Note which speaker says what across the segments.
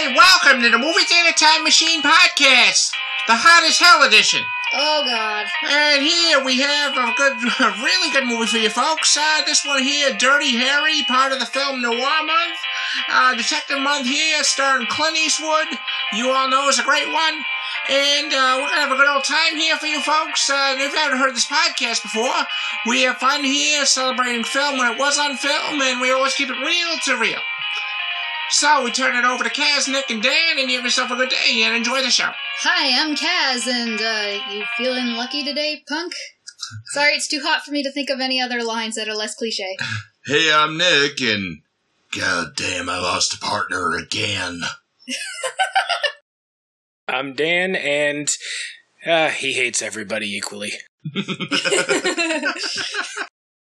Speaker 1: Hey, welcome to the Movie Theater Time Machine Podcast, the Hot as Hell edition.
Speaker 2: Oh God.
Speaker 1: And here we have a good, a really good movie for you folks. Uh, this one here, Dirty Harry, part of the film Noir Month. Uh, Detective Month here, starring Clint Eastwood. You all know is a great one. And uh, we're gonna have a good old time here for you folks. Uh, if you haven't heard this podcast before, we have fun here celebrating film when it was on film, and we always keep it real to real. So we turn it over to Kaz, Nick, and Dan, and you have yourself a good day and enjoy the show.
Speaker 2: Hi, I'm Kaz, and uh, you feeling lucky today, punk? Sorry, it's too hot for me to think of any other lines that are less cliche.
Speaker 3: Hey, I'm Nick, and god damn, I lost a partner again.
Speaker 4: I'm Dan, and uh, he hates everybody equally.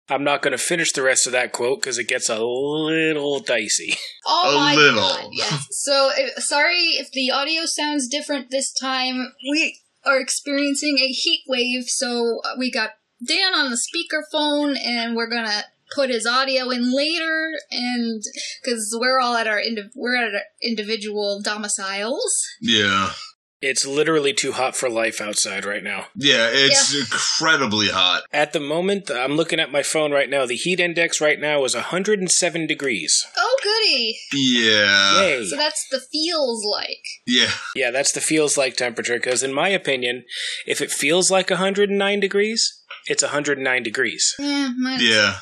Speaker 4: I'm not going to finish the rest of that quote because it gets a little dicey.
Speaker 2: Oh
Speaker 3: A
Speaker 2: my
Speaker 3: little.
Speaker 2: god! Yes. So uh, sorry if the audio sounds different this time. We are experiencing a heat wave, so uh, we got Dan on the speakerphone, and we're gonna put his audio in later, and because we're all at our indi- we're at our individual domiciles.
Speaker 3: Yeah.
Speaker 4: It's literally too hot for life outside right now.
Speaker 3: Yeah, it's incredibly hot.
Speaker 4: At the moment, I'm looking at my phone right now. The heat index right now is 107 degrees.
Speaker 2: Oh goody!
Speaker 3: Yeah.
Speaker 4: Yay.
Speaker 2: So that's the feels like.
Speaker 3: Yeah.
Speaker 4: Yeah, that's the feels like temperature because, in my opinion, if it feels like 109 degrees, it's 109 degrees.
Speaker 2: Eh,
Speaker 3: Yeah.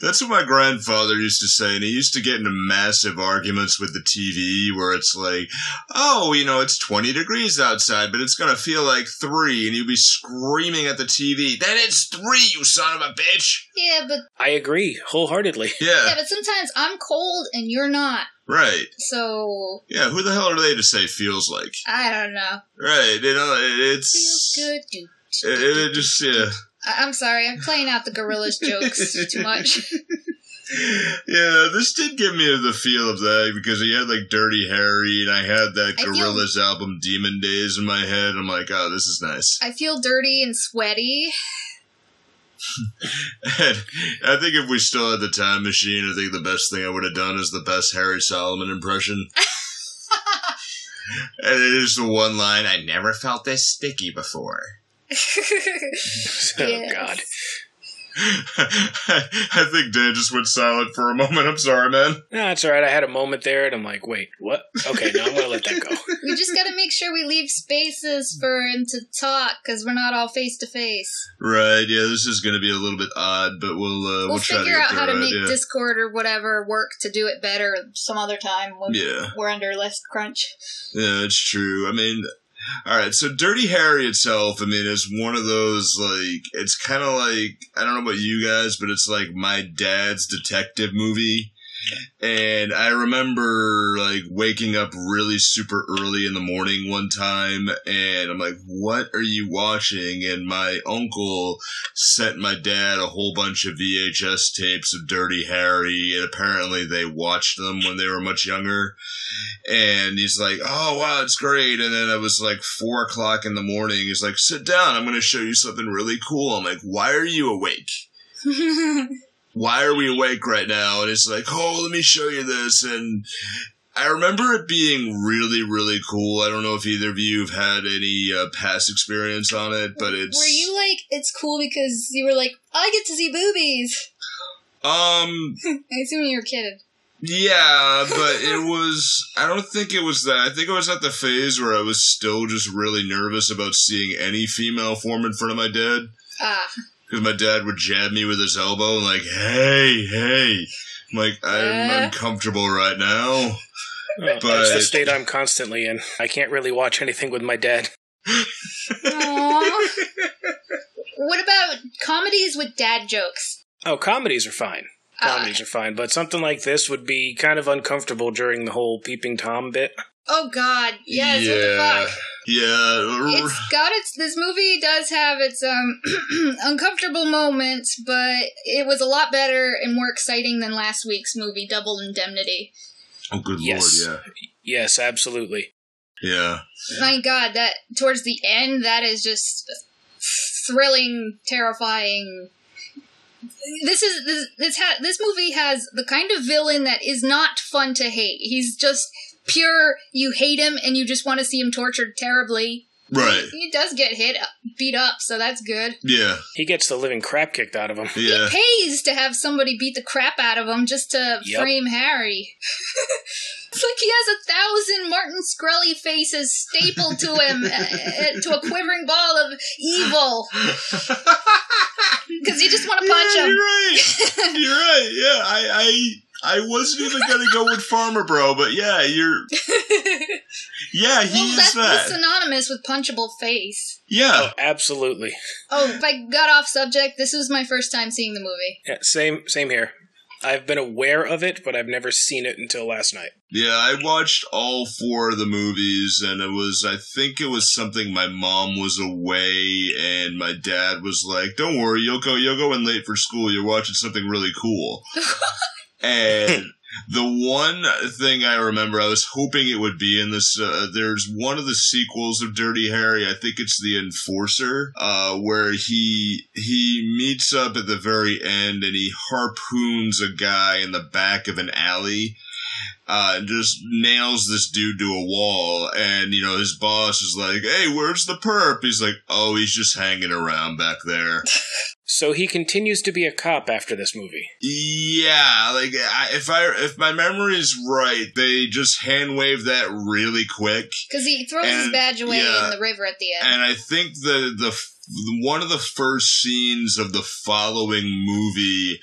Speaker 3: That's what my grandfather used to say, and he used to get into massive arguments with the TV where it's like, oh, you know, it's 20 degrees outside, but it's gonna feel like three, and he'd be screaming at the TV, then it's three, you son of a bitch!
Speaker 2: Yeah, but
Speaker 4: I agree wholeheartedly.
Speaker 2: yeah,
Speaker 3: Yeah,
Speaker 2: but sometimes I'm cold and you're not.
Speaker 3: right.
Speaker 2: So
Speaker 3: Yeah, who the hell are they to say feels like?
Speaker 2: I don't know.
Speaker 3: Right, you know, it's.
Speaker 2: Feels good.
Speaker 3: It, it just, yeah.
Speaker 2: I- I'm sorry, I'm playing out the Gorillaz jokes too much.
Speaker 3: yeah, this did give me the feel of that because he had like Dirty Harry, and I had that
Speaker 2: I feel-
Speaker 3: album Demon Days in my head. I'm like, oh, this is nice.
Speaker 2: I feel dirty and sweaty.
Speaker 3: And I think if we still had the time machine, I think the best thing I would have done is the best Harry Solomon impression. and it is the one line I never felt this sticky before.
Speaker 4: Oh,
Speaker 2: Yes.
Speaker 4: God.
Speaker 3: I think Dan just went silent for a moment. I'm sorry, man.
Speaker 4: No, it's all right. I had a moment there, and I'm like, wait, what? Okay, now I'm going to let that go.
Speaker 2: we just gotta make sure we leave spaces for him to talk, because we're not all face to face.
Speaker 3: Right, yeah, this is going to be a little bit odd, but we'll uh, we'll,
Speaker 2: We'll
Speaker 3: try to
Speaker 2: figure out how to
Speaker 3: it,
Speaker 2: make
Speaker 3: yeah.
Speaker 2: Discord or whatever work to do it better some other time when
Speaker 3: Yeah.
Speaker 2: we're under less crunch.
Speaker 3: Yeah, it's true. I mean, all right. So, Dirty Harry itself, I mean, is one of those like it's kind of like I don't know about you guys, but it's like my dad's detective movie. And I remember like waking up really super early in the morning one time, and I'm like, "What are you watching?" And my uncle sent my dad a whole bunch of VHS tapes of Dirty Harry, and apparently they watched them when they were much younger and he's like, "Oh wow, it's great." And then it was like four o'clock in the morning. He's like, "Sit down. I'm going to show you something really cool." I'm like, "Why are you awake? Why are we awake right now?" And it's like, "Oh, let me show you this." And I remember it being really, really cool. I don't know if either of you have had any uh, past experience on it, but it's
Speaker 2: Were you like, it's cool because you were like, I get to see boobies?
Speaker 3: um
Speaker 2: I assume you were kidding.
Speaker 3: Yeah, but it was. I don't think it was that. I think it was at the phase where I was still just really nervous about seeing any female form in front of my dad.
Speaker 2: Ah,
Speaker 3: Because my dad would jab me with his elbow and, like, hey, hey. I'm like, I'm
Speaker 2: Uh.
Speaker 3: uncomfortable right now.
Speaker 4: That's
Speaker 3: But-
Speaker 4: the state I'm constantly in. I can't really watch anything with my dad.
Speaker 2: Aw. what about comedies with dad jokes?
Speaker 4: Oh, comedies are fine.
Speaker 2: Uh,
Speaker 4: Comedies are fine, but something like this would be kind of uncomfortable during the whole peeping tom bit.
Speaker 2: Oh God, yes. What the
Speaker 3: yeah.
Speaker 2: fuck?
Speaker 3: Yeah.
Speaker 2: It's got its. This movie does have its um uncomfortable moments, but it was a lot better and more exciting than last week's movie, Double Indemnity.
Speaker 3: Oh, good
Speaker 4: Yes.
Speaker 3: lord,
Speaker 4: Yes, absolutely.
Speaker 3: yeah. Yeah.
Speaker 2: My God, that towards the end, that is just thrilling, terrifying. This is this this ha- this movie has the kind of villain that is not fun to hate. He's just pure you hate him and you just want to see him tortured terribly.
Speaker 3: Right.
Speaker 2: He, he does get hit, beat up, so that's good.
Speaker 3: Yeah.
Speaker 4: He gets the living crap kicked out of him.
Speaker 3: Yeah.
Speaker 2: He pays to have somebody beat the crap out of him just to
Speaker 4: Yep.
Speaker 2: frame Harry. it's like he has a thousand Martin Shkreli faces stapled to him, uh, uh, to a quivering ball of evil, because you just want to punch
Speaker 3: yeah,
Speaker 2: him.
Speaker 3: You're right. You're right. Yeah, I, I, I wasn't even gonna go with Pharma Bro, but yeah, you're. Yeah, he
Speaker 2: well,
Speaker 3: is
Speaker 2: that's,
Speaker 3: that.
Speaker 2: that's synonymous with punchable face.
Speaker 3: yeah.
Speaker 4: Oh, absolutely.
Speaker 2: Oh, if I got off subject, this was my first time seeing the movie.
Speaker 4: Yeah, same same here. I've been aware of it, but I've never seen it until last night.
Speaker 3: Yeah, I watched all four of the movies, and it was, I think it was something my mom was away, and my dad was like, Don't worry, you'll go, you'll go in late for school, you're watching something really cool. and the one thing I remember, I was hoping it would be in this, uh, there's one of the sequels of Dirty Harry, I think it's The Enforcer, uh, where he, he meets up at the very end and he harpoons a guy in the back of an alley uh, and just nails this dude to a wall. And, you know, his boss is like, hey, where's the perp? He's like, oh, he's just hanging around back there.
Speaker 4: So he continues to be a cop after this movie.
Speaker 3: yeah, like, I, if I, if my memory is right, they just hand wave that really quick.
Speaker 2: Because he throws his badge away
Speaker 3: yeah.
Speaker 2: in the river at the end.
Speaker 3: And I think the, the, one of the first scenes of the following movie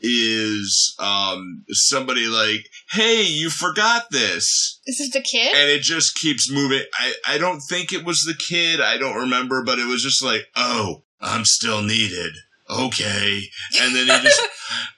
Speaker 3: is, um, somebody like, hey, you forgot this.
Speaker 2: Is it the kid?
Speaker 3: and it just keeps moving. I, I don't think it was the kid. I don't remember, but it was just like, oh, I'm still needed. Okay. And then he just,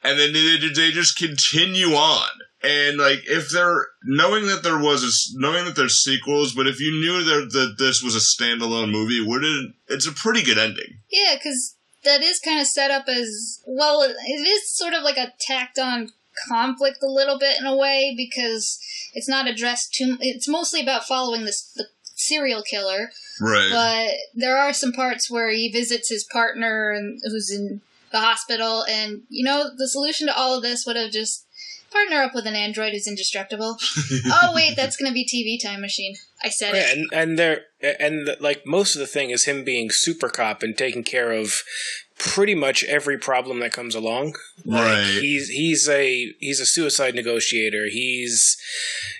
Speaker 3: and then they, they just continue on. And like, if they're knowing that there was a, knowing that there's sequels, but if you knew that, that this was a standalone movie, would it, it's a pretty good ending.
Speaker 2: Yeah, because that is kind of set up as well. It is sort of like a tacked on conflict a little bit in a way because it's not addressed too. It's mostly about following this the serial killer,
Speaker 3: Right.
Speaker 2: but there are some parts where he visits his partner and who's in the hospital, and you know the solution to all of this would have just partner up with an android who's indestructible. oh wait, that's gonna be TV Time Machine. I said
Speaker 4: Yeah,
Speaker 2: it.
Speaker 4: and and there and like most of the thing is him being super cop and taking care of pretty much every problem that comes along. Like,
Speaker 3: Right.
Speaker 4: He's he's a he's a suicide negotiator. He's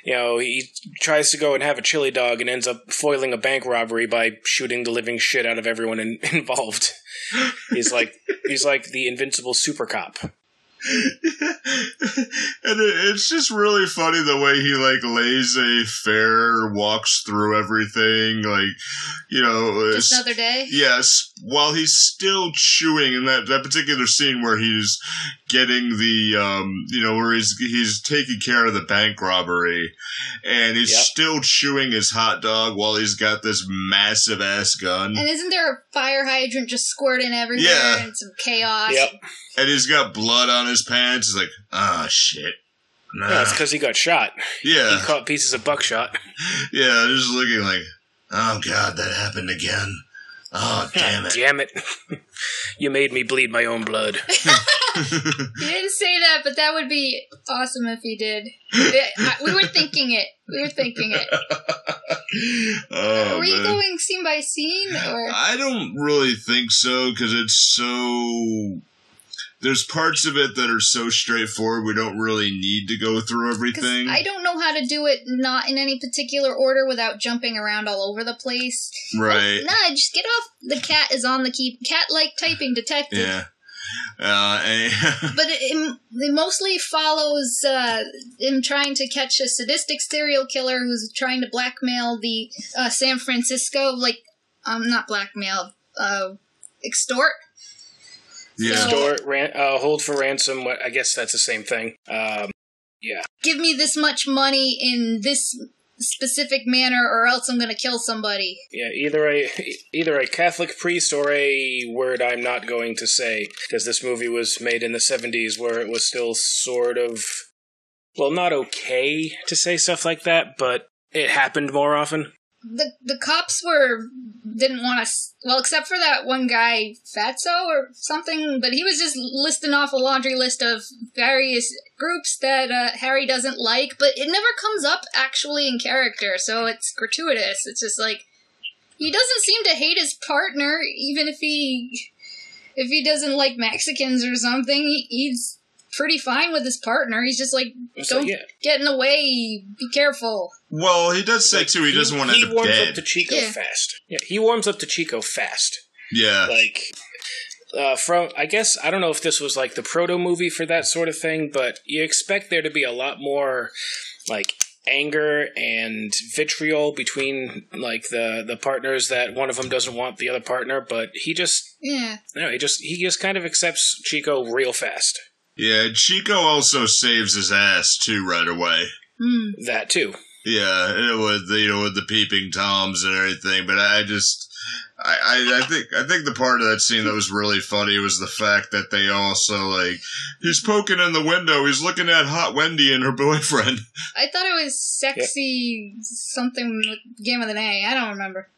Speaker 4: you know he tries to go and have a chili dog and ends up foiling a bank robbery by shooting the living shit out of everyone in, involved. He's like he's like the invincible super cop.
Speaker 3: and it, it's just really funny the way he like laissez faire walks through everything like you know
Speaker 2: Just another day.
Speaker 3: yes while he's still chewing in that, that particular scene where he's getting the um you know where he's he's taking care of the bank robbery and he's
Speaker 4: Yep.
Speaker 3: still chewing his hot dog while he's got this massive ass gun
Speaker 2: And isn't there a fire hydrant just squirting everywhere
Speaker 3: Yeah.
Speaker 2: and some chaos?
Speaker 4: Yep.
Speaker 3: And he's got blood on his pants he's like ah shit nah.
Speaker 4: Yeah, it's because he got shot.
Speaker 3: yeah
Speaker 4: He caught pieces of buckshot.
Speaker 3: Yeah, just looking like, oh god, that happened again. Oh damn it.
Speaker 4: Damn it! you made me bleed my own blood.
Speaker 2: He didn't say that, but that would be awesome if he did. I- I- we were thinking it. We were thinking it.
Speaker 3: oh
Speaker 2: were you
Speaker 3: man.
Speaker 2: going scene by scene, or
Speaker 3: I don't really think so because it's so. There's parts of it that are so straightforward. We don't really need to go through everything.
Speaker 2: I don't know how to do it not in any particular order without jumping around all over the place.
Speaker 3: right.
Speaker 2: Nah, just get off. The cat is on the key. Cat-like typing detective.
Speaker 3: Yeah. Uh,
Speaker 2: But it, it, it mostly follows uh, him trying to catch a sadistic serial killer who's trying to blackmail the uh, San Francisco, like, um, not blackmail, uh, extort.
Speaker 3: Yeah.
Speaker 2: So-
Speaker 4: Store, ran, uh, hold for ransom. what- I guess that's the same thing. Um, yeah.
Speaker 2: Give me this much money in this specific manner, or else I'm going to kill somebody.
Speaker 4: yeah, either a either a Catholic priest or a word I'm not going to say because this movie was made in the '70s, where it was still sort of well, not okay to say stuff like that, but it happened more often.
Speaker 2: The the cops were didn't want us well except for that one guy Fatso or something but he was just listing off a laundry list of various groups that uh, Harry doesn't like but it never comes up actually in character so it's gratuitous. It's just like he doesn't seem to hate his partner even if he if he doesn't like Mexicans or something. He- he's pretty fine with his partner he's just like
Speaker 4: So,
Speaker 2: don't
Speaker 4: yeah.
Speaker 2: get in the way be careful
Speaker 3: Well, he does say
Speaker 4: Like,
Speaker 3: too he doesn't want to
Speaker 4: He
Speaker 3: up
Speaker 4: warms
Speaker 3: dead.
Speaker 4: up to Chico
Speaker 2: Yeah.
Speaker 4: fast. Yeah, he warms up to Chico fast.
Speaker 3: yeah,
Speaker 4: Like uh, from, I guess I don't know if this was like the proto movie for that sort of thing, but you expect there to be a lot more like anger and vitriol between like the the partners that one of them doesn't want the other partner, but he just
Speaker 2: yeah
Speaker 4: no, he just he just kind of accepts Chico real fast.
Speaker 3: Yeah. Chico also saves his ass too right away.
Speaker 2: Hmm.
Speaker 4: That too.
Speaker 3: Yeah, and with the, you know with the peeping toms and everything, but I just. I, I, I think I think the part of that scene that was really funny was the fact that they also like he's poking in the window, he's looking at Hot Wendy and her boyfriend.
Speaker 2: I thought it was sexy something with game with an A. I don't remember.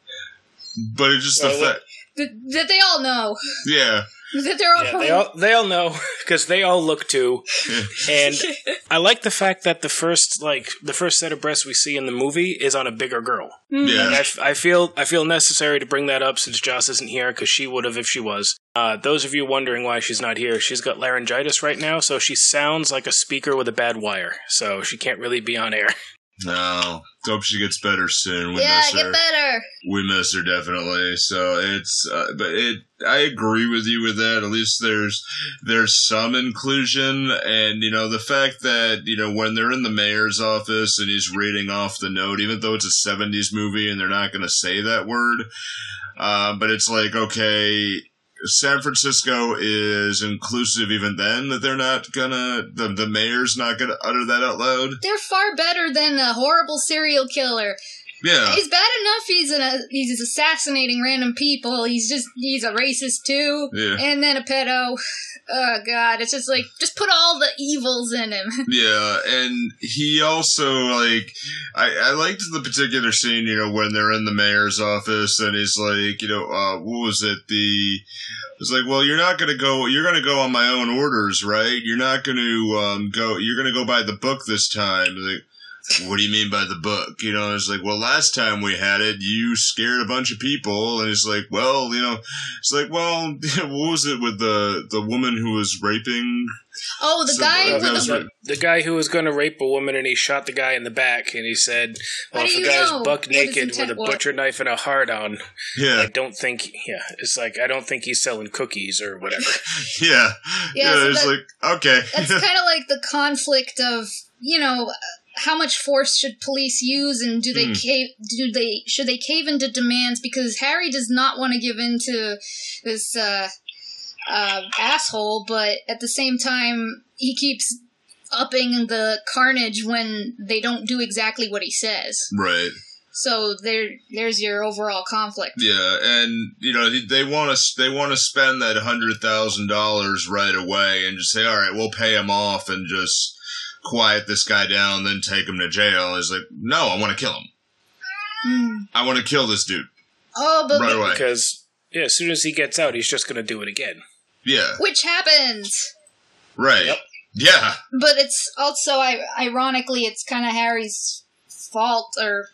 Speaker 3: But it's just the
Speaker 4: Well, look-
Speaker 3: fact,
Speaker 2: That, that they all know.
Speaker 3: yeah,
Speaker 2: That they're all
Speaker 4: Yeah, they all they all know because they all look too. And I like the fact that the first like the first set of breasts we see in the movie is on a bigger girl.
Speaker 2: Hmm.
Speaker 3: yeah.
Speaker 4: I, f- I feel I feel necessary to bring that up since Joss isn't here because she would have if she was. Uh, those of you wondering why she's not here, she's got laryngitis right now, so she sounds like a speaker with a bad wire, so she can't really be on air.
Speaker 3: No, hope she gets better soon. We
Speaker 2: yeah,
Speaker 3: miss
Speaker 2: get
Speaker 3: her.
Speaker 2: better.
Speaker 3: We miss her definitely. So it's, uh, but it. I agree with you with that. At least there's there's some inclusion, and you know the fact that you know when they're in the mayor's office and he's reading off the note, even though it's a '70s movie and they're not going to say that word, uh, but it's like okay. San Francisco is inclusive even then that they're not gonna the, the mayor's not gonna utter that out loud.
Speaker 2: They're far better than a horrible serial killer.
Speaker 3: Yeah.
Speaker 2: He's bad enough. He's an, he's assassinating random people. He's just he's a racist too.
Speaker 3: Yeah.
Speaker 2: And then a pedo. Oh god, it's just like just put all the evils in him.
Speaker 3: Yeah, and he also like I, I liked the particular scene, you know, when they're in the mayor's office and he's like, you know, uh what was it? The it's like, well, you're not gonna go you're gonna go on my own orders, right? You're not gonna um go you're gonna go by the book this time. Like what do you mean by the book? You know, it's like, well, last time we had it, you scared a bunch of people, and it's like, well, you know, it's like, well, what was it with the the woman who was raping?
Speaker 2: Oh, the
Speaker 3: So,
Speaker 2: guy
Speaker 3: uh,
Speaker 2: with the
Speaker 3: was right.
Speaker 4: The guy who was going to rape a woman and he shot the guy in the back and he said, "Well,
Speaker 2: do
Speaker 4: if a guy's
Speaker 2: know
Speaker 4: buck
Speaker 2: what his
Speaker 4: naked with
Speaker 2: intent
Speaker 4: a
Speaker 2: was?
Speaker 4: butcher knife and a hard on,
Speaker 3: Yeah,
Speaker 4: I don't think. Yeah, it's like I don't think he's selling cookies or whatever."
Speaker 3: yeah,
Speaker 2: Yeah, so
Speaker 3: it's
Speaker 2: that-
Speaker 3: like okay,
Speaker 2: That's kind of like the conflict of you know how much force should police use and do they
Speaker 3: Hmm.
Speaker 2: cave do they should they cave into demands because Harry does not want to give in to this uh, uh, asshole but at the same time he keeps upping the carnage when they don't do exactly what he says
Speaker 3: right.
Speaker 2: so there there's your overall conflict
Speaker 3: Yeah, and you know they want to they want to spend that hundred thousand dollars right away and just say, all right, we'll pay him off and just quiet this guy down, then take him to jail. It's like, no, I want to kill him.
Speaker 2: Hmm.
Speaker 3: I want to kill this dude
Speaker 2: oh but
Speaker 3: right away.
Speaker 4: Because yeah, as soon as he gets out, he's just going to do it again.
Speaker 3: Yeah,
Speaker 2: which happens
Speaker 3: right.
Speaker 4: Yep.
Speaker 3: Yeah,
Speaker 2: but it's also ironically it's kind of harry's fault or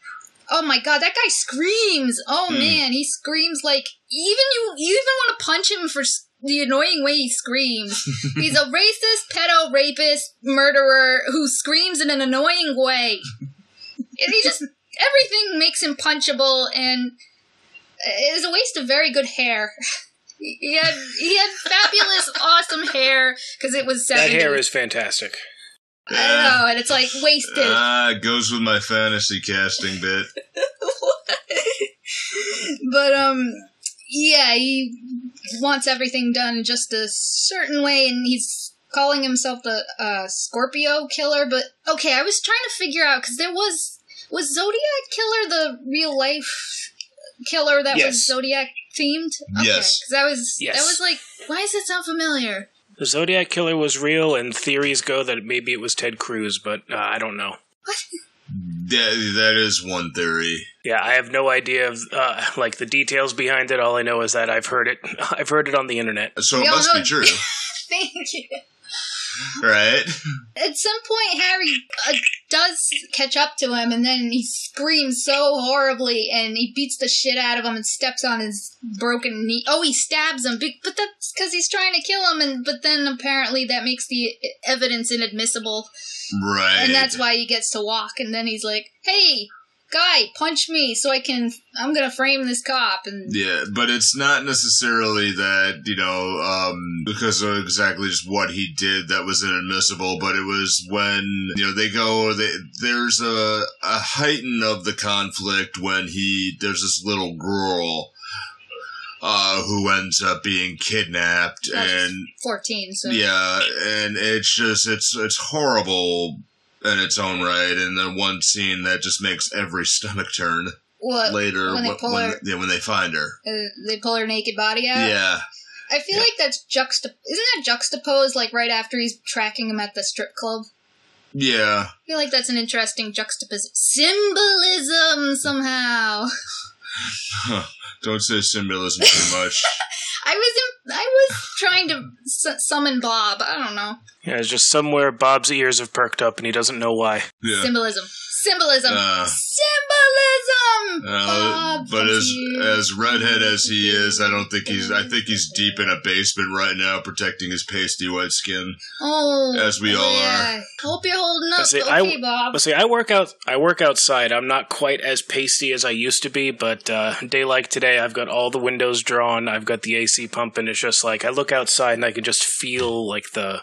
Speaker 2: oh my god that guy screams oh
Speaker 3: Hmm.
Speaker 2: man he screams like even you you even want to punch him for s- the annoying way he screams he's a racist pedo rapist murderer who screams in an annoying way and he just everything makes him punchable and it is a waste of very good hair he had he had fabulous awesome hair because it was 70s.
Speaker 4: That hair is fantastic.
Speaker 2: I know, and it's like wasted.
Speaker 3: Ah, it goes with my fantasy casting bit.
Speaker 2: but um, yeah, he wants everything done just a certain way, and he's calling himself the uh, Scorpio killer. But okay, I was trying to figure out because there was was Zodiac killer the real life killer that
Speaker 4: Yes.
Speaker 2: was Zodiac themed. Okay,
Speaker 3: Yes.
Speaker 2: because I was
Speaker 4: Yes.
Speaker 2: I was like, why does it sound familiar?
Speaker 4: The Zodiac killer was real, and theories go that maybe it was Ted Cruz, but uh, I don't know.
Speaker 3: That, that is one theory.
Speaker 4: Yeah, I have no idea of uh, like the details behind it. All I know is that I've heard it. I've heard it on the internet.
Speaker 3: So
Speaker 2: We
Speaker 3: it
Speaker 2: all
Speaker 3: must be true,
Speaker 2: Thank you.
Speaker 3: Right?
Speaker 2: At some point, Harry uh, does catch up to him, and then he screams so horribly, and he beats the shit out of him and steps on his broken knee. Oh, he stabs him, but that's because he's trying to kill him. And but then apparently that makes the evidence inadmissible,
Speaker 3: Right.
Speaker 2: and that's why he gets to walk. And then he's like, "Hey, guy, punch me so I can. I'm gonna frame this cop." And
Speaker 3: Yeah, but it's not necessarily that, you know, um, because of exactly just what he did that was inadmissible, but it was when, you know, they go, they, there's a, a heighten of the conflict when he, there's this little girl, uh, who ends up being kidnapped
Speaker 2: That's
Speaker 3: and,
Speaker 2: fourteen. So
Speaker 3: yeah, and it's just, it's, it's horrible in its own right, and then one scene that just makes every stomach turn
Speaker 2: what?
Speaker 3: later
Speaker 2: when they pull
Speaker 3: when,
Speaker 2: her-
Speaker 3: yeah, when they find her.
Speaker 2: Uh, they pull her naked body out.
Speaker 3: Yeah.
Speaker 2: I feel
Speaker 3: Yeah.
Speaker 2: like that's juxtap. Isn't that juxtaposed like right after he's tracking him at the strip club?
Speaker 3: Yeah.
Speaker 2: I feel like that's an interesting juxtaposition. Symbolism somehow.
Speaker 3: Don't say symbolism too much.
Speaker 2: I was in, I was trying to s- summon Bob. I don't know.
Speaker 4: Yeah, it's just somewhere Bob's ears have perked up and he doesn't know why.
Speaker 3: Yeah.
Speaker 2: Symbolism. Symbolism.
Speaker 3: Uh,
Speaker 2: Symbolism.
Speaker 3: uh,
Speaker 2: Bob,
Speaker 3: but as
Speaker 2: you.
Speaker 3: as redhead as he is, I don't think he's. I think he's deep in a basement right now, protecting his pasty white skin.
Speaker 2: oh,
Speaker 3: as we all
Speaker 2: yeah. Hope you're holding up.
Speaker 4: see, I
Speaker 2: okay,
Speaker 4: w-
Speaker 2: Bob.
Speaker 4: But see, I work out. I work outside. I'm not quite as pasty as I used to be, but uh, day like today, I've got all the windows drawn. I've got the AC pumping. It's just like I look outside and I can just feel like the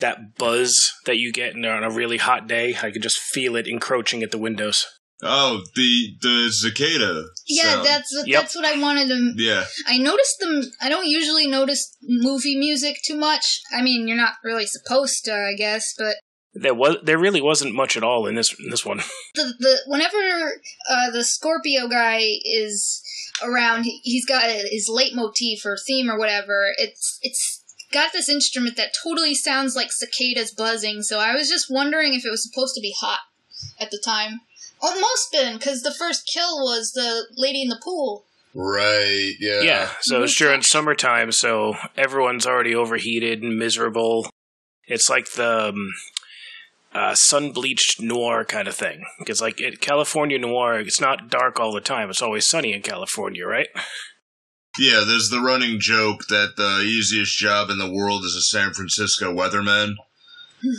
Speaker 4: that buzz that you get on a really hot day. I can just feel it encroaching at the windows.
Speaker 3: Oh, the the cicada.
Speaker 2: yeah,
Speaker 3: sound.
Speaker 2: that's
Speaker 4: Yep.
Speaker 2: that's what I wanted to
Speaker 3: yeah.
Speaker 2: I noticed them. I don't usually notice movie music too much. I mean, you're not really supposed to, I guess. But
Speaker 4: There was there really wasn't much at all in this in this one.
Speaker 2: the the whenever uh, the Scorpio guy is around, he, he's got his leitmotif or theme or whatever. It's it's got this instrument that totally sounds like cicadas buzzing. So I was just wondering if it was supposed to be hot at the time. Almost been because the first kill was the lady in the pool.
Speaker 3: Right. Yeah.
Speaker 4: Yeah, so it's during summertime, so everyone's already overheated and miserable. It's like the um, uh, sun bleached noir kind of thing. Because, like, it, California noir, it's not dark all the time. It's always sunny in California, right?
Speaker 3: Yeah. There's the running joke that the easiest job in the world is a San Francisco weatherman.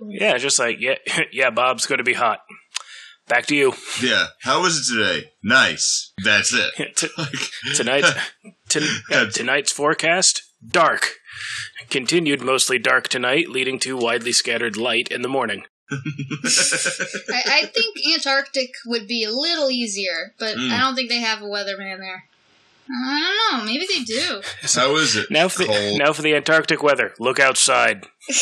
Speaker 4: Yeah, just like, yeah, yeah, Bob's going to be hot. Back to you.
Speaker 3: Yeah. How was it today? Nice. That's it.
Speaker 4: T-
Speaker 3: Like,
Speaker 4: tonight, ton- yeah, tonight's forecast dark. Continued mostly dark tonight, leading to widely scattered light in the morning.
Speaker 2: I, I think Antarctic would be a little easier, but
Speaker 3: Mm.
Speaker 2: I don't think they have a weatherman there. I don't know. Maybe they do.
Speaker 3: How is it?
Speaker 4: Now for the
Speaker 3: Cold.
Speaker 4: now for the Antarctic weather. Look outside.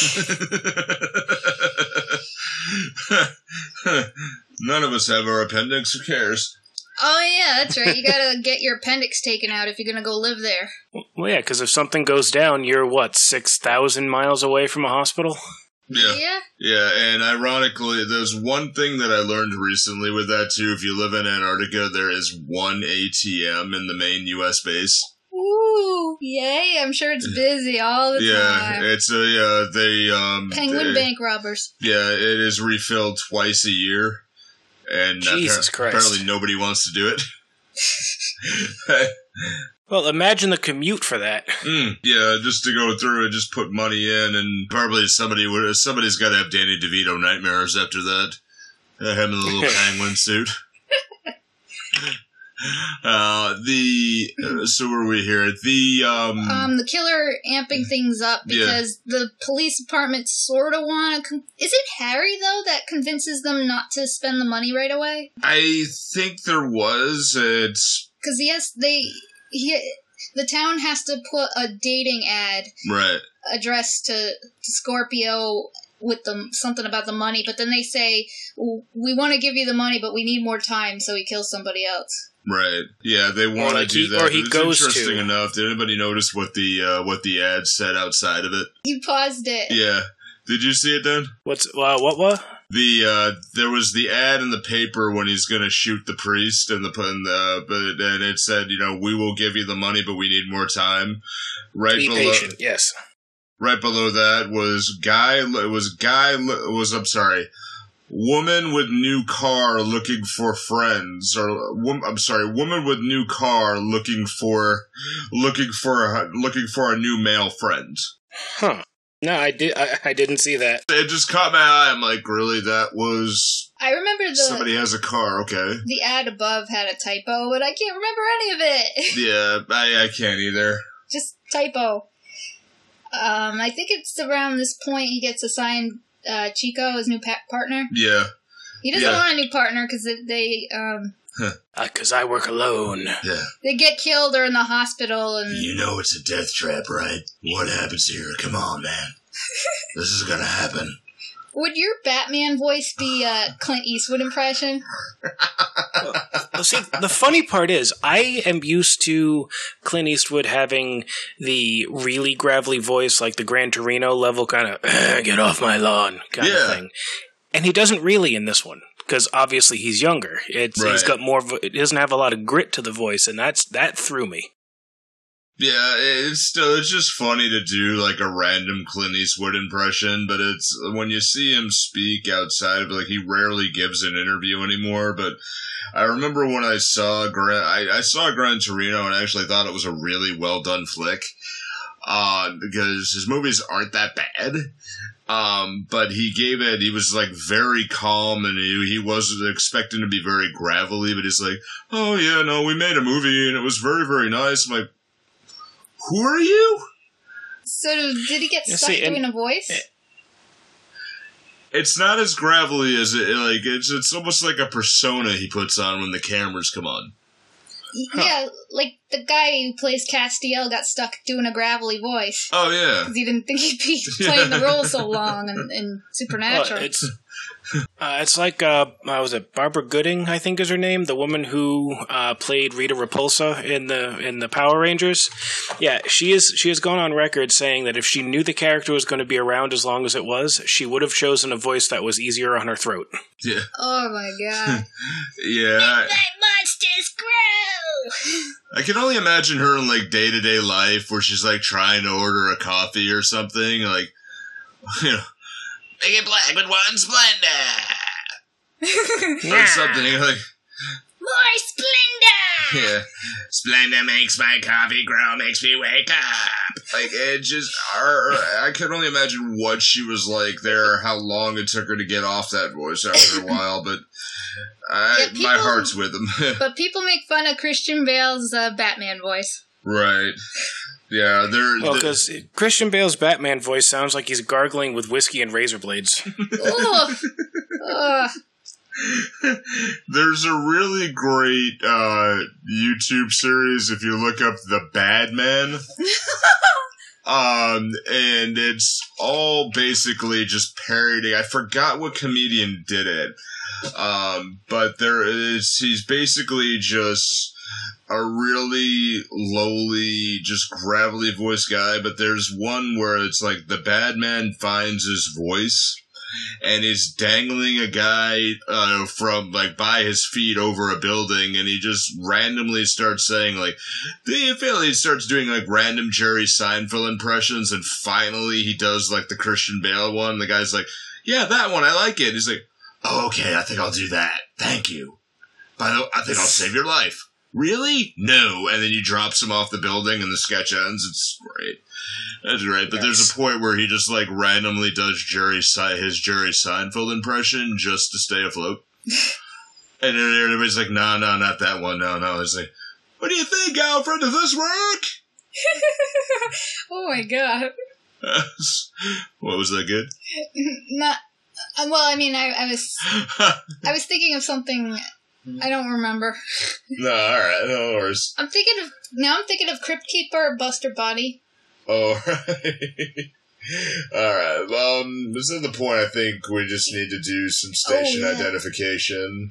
Speaker 3: None of us have our appendix. Who cares?
Speaker 2: Oh yeah, that's right. You gotta get your appendix taken out if you're gonna go live there.
Speaker 4: Well, yeah, because if something goes down, you're what six thousand miles away from a hospital.
Speaker 3: Yeah.
Speaker 2: Yeah.
Speaker 3: Yeah, and ironically, there's one thing that I learned recently with that too. If you live in Antarctica, there is one ATM in the main U.S. base.
Speaker 2: Ooh, yay! I'm sure it's busy all the
Speaker 3: Yeah,
Speaker 2: time.
Speaker 3: Yeah, it's a yeah. They um.
Speaker 2: Penguin
Speaker 3: they-
Speaker 2: bank robbers.
Speaker 3: Yeah, it is refilled twice a year, and
Speaker 4: Jesus
Speaker 3: appar-
Speaker 4: Christ.
Speaker 3: apparently nobody wants to do it.
Speaker 4: Well, imagine the commute for that.
Speaker 3: Mm, yeah, just to go through and just put money in, and probably somebody would somebody's got to have Danny DeVito nightmares after that. Uh, him in the little penguin suit. Uh, the uh, so where are we here? The um,
Speaker 2: Um, the killer amping things up
Speaker 3: Yeah.
Speaker 2: because the police department sort of want to. Con- Is it Harry though that convinces them not to spend the money right away?
Speaker 3: I think there was it's
Speaker 2: Because yes, they he the town has to put a dating ad
Speaker 3: right.
Speaker 2: addressed to, to Scorpio with the something about the money, but then they say we want to give you the money, but we need more time, so he kills somebody else.
Speaker 3: Right. Yeah, they want
Speaker 4: like
Speaker 3: to do
Speaker 4: he-
Speaker 3: that.
Speaker 4: or he
Speaker 3: It
Speaker 4: goes
Speaker 3: interesting
Speaker 4: to.
Speaker 3: enough. Did anybody notice what the uh, what the ad said outside of it?
Speaker 2: You paused it.
Speaker 3: Yeah. Did you see it, then?
Speaker 4: What's uh, what what?
Speaker 3: The uh, there was the ad in the paper when he's gonna shoot the priest and the and the but and it said you know we will give you the money but we need more time. Right
Speaker 4: Be
Speaker 3: below,
Speaker 4: patient. Yes.
Speaker 3: right below that was guy it was guy was I'm sorry. Woman with new car looking for friends, or wom- I'm sorry, woman with new car looking for, looking for, a, looking for a new male friend.
Speaker 4: Huh. No, I did. I, I didn't see that.
Speaker 3: It just caught my eye. I'm like, really? That was
Speaker 2: I remember the
Speaker 3: somebody has a car. Okay,
Speaker 2: the ad above had a typo, but I can't remember any of it.
Speaker 3: yeah, I, I can't either.
Speaker 2: Just typo. Um, I think it's around this point he gets assigned uh, Chico his new pa- partner.
Speaker 3: Yeah,
Speaker 2: He doesn't
Speaker 3: Yeah.
Speaker 2: want a new partner because they um
Speaker 4: Because Uh, I work alone.
Speaker 3: yeah.
Speaker 2: they get killed or in the hospital and
Speaker 3: You know it's a death trap, right? What happens here? Come on, man. This is gonna happen.
Speaker 2: would your Batman voice be a Clint Eastwood impression?
Speaker 4: Well, see, the funny part is, I am used to Clint Eastwood having the really gravelly voice, like the Gran Torino level kind of "get off my lawn" kind
Speaker 3: Yeah.
Speaker 4: of thing, and he doesn't really in this one because obviously he's younger. It's he's
Speaker 3: Right.
Speaker 4: got more. It doesn't have a lot of grit to the voice, and that's that threw me.
Speaker 3: Yeah, it's still it's just funny to do like a random Clint Eastwood impression, but it's when you see him speak outside of like he rarely gives an interview anymore. But I remember when I saw Gran, I, I saw Gran Torino and I actually thought it was a really well done flick, uh, because his movies aren't that bad. Um, but he gave it, he was like very calm and he, he wasn't expecting to be very gravelly, but he's like, oh yeah, no, we made a movie and it was very, very nice. I'm like, who are you?
Speaker 2: So did he get
Speaker 4: Yeah,
Speaker 2: stuck
Speaker 4: see, and-
Speaker 2: doing a voice?
Speaker 3: It's not as gravelly as it like it's it's almost like a persona he puts on when the cameras come on.
Speaker 2: Yeah, like the guy who plays Castiel got stuck doing a gravelly voice
Speaker 3: Oh yeah.
Speaker 2: because he didn't think he'd be playing the role so long in, in
Speaker 4: Well,
Speaker 2: Supernatural.
Speaker 4: it's uh, it's like uh, uh, was it Barbara Goodson? I think is her name, the woman who uh, played Rita Repulsa in the in the Power Rangers. Yeah, she is she has gone on record saying that if she knew the character was going to be around as long as it was, she would have chosen a voice that was easier on her throat.
Speaker 3: Yeah.
Speaker 2: oh my god!
Speaker 3: Yeah. I,
Speaker 2: monsters grow.
Speaker 3: I can only imagine her in like day to day life where she's like trying to order a coffee or something, like you know Make it black with one Splenda or something like
Speaker 2: More Splenda.
Speaker 3: Yeah. Splenda makes my coffee grow, makes me wake up. Like, it just, her, I can only imagine what she was like there, how long it took her to get off that voice after a while, but I,
Speaker 2: Yeah,
Speaker 3: my heart's with him.
Speaker 2: But people make fun of Christian Bale's uh, Batman voice.
Speaker 3: right. Yeah, they're,
Speaker 4: Well, because Christian Bale's Batman voice sounds like he's gargling with whiskey and razor blades.
Speaker 2: Ugh. Ugh.
Speaker 3: There's a really great uh, YouTube series if you look up The Bad Man. um, and it's all basically just parodying. I forgot what comedian did it. Um, but there is, he's basically just a really lowly, just gravelly voice guy. But there's one where it's like the bad man finds his voice and he's dangling a guy uh, from like by his feet over a building, and he just randomly starts saying like, "The feel?" Starts doing like random Jerry Seinfeld impressions, and finally he does like the Christian Bale one. The guy's like, "Yeah, that one, I like it." He's like, "Oh, okay, I think I'll do that. Thank you. By the way, I think I'll save your life." Really? No. And then he drops him off the building and the sketch ends. It's great. That's great. But there's a point where he just like randomly does Jerry Se- his Jerry Seinfeld impression just to stay afloat. and then everybody's like, no, no, not that one. No, no. It's like, what do you think, Alfred? Does this work?
Speaker 2: Oh my god.
Speaker 3: what was that good?
Speaker 2: Not. uh, Well, I mean, I, I was I was thinking of something I don't remember.
Speaker 3: no, all right, no worries.
Speaker 2: I'm thinking of now. I'm thinking of Crypt Keeper, Buster Body.
Speaker 3: All right. All right. Um, this is the point. I think we just need to do some station
Speaker 2: Oh, yeah.
Speaker 3: identification.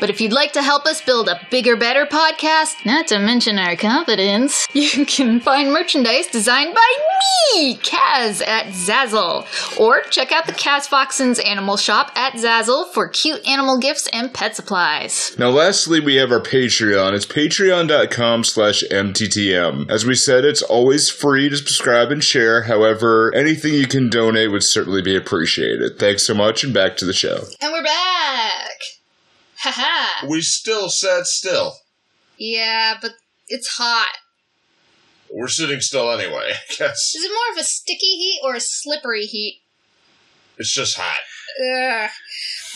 Speaker 2: But if you'd like to help us build a bigger, better podcast, not to mention our confidence, you can find merchandise designed by me, Kaz, at Zazzle. Or check out the Kaz Foxen's Animal Shop at Zazzle for cute animal gifts and pet supplies.
Speaker 3: Now, lastly, we have our Patreon. It's patreon.com slash MTTM. As we said, it's always free to subscribe and share. However, anything you can donate would certainly be appreciated. Thanks so much, and back to the show.
Speaker 2: And we're back! Haha!
Speaker 3: We still sat still.
Speaker 2: Yeah, but it's hot.
Speaker 3: We're sitting still anyway, I guess.
Speaker 2: Is it more of a sticky heat or a slippery heat?
Speaker 3: It's just hot.
Speaker 2: Ugh.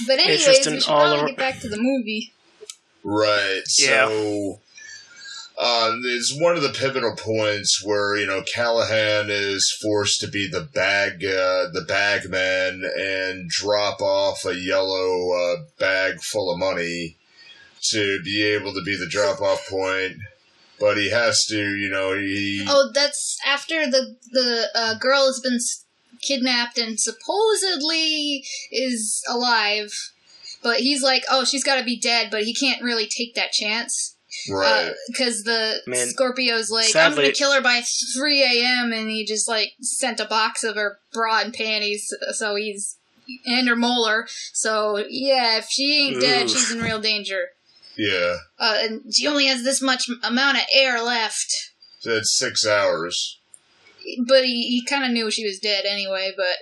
Speaker 2: But anyways, we should probably
Speaker 4: over-
Speaker 2: get back to the movie.
Speaker 3: Right.
Speaker 4: Yeah.
Speaker 3: So uh, it's one of the pivotal points where you know Callahan is forced to be the bag, uh, the bag man, and drop off a yellow uh, bag full of money to be able to be the drop off point. But he has to, you know, he.
Speaker 2: Oh, that's after the the uh, girl has been kidnapped and supposedly is alive. But he's like, oh, she's got to be dead, but he can't really take that chance
Speaker 3: right.
Speaker 2: because the
Speaker 4: Man,
Speaker 2: Scorpio's like, I'm gonna kill her by 3 a.m. and he just like sent a box of her bra and panties, so he's and her molar. So yeah, if she ain't dead,
Speaker 4: Oof.
Speaker 2: she's in real danger.
Speaker 3: yeah.
Speaker 2: Uh, and she only has this much amount of air left.
Speaker 3: So it's six hours.
Speaker 2: but he, he kind of knew she was dead anyway. But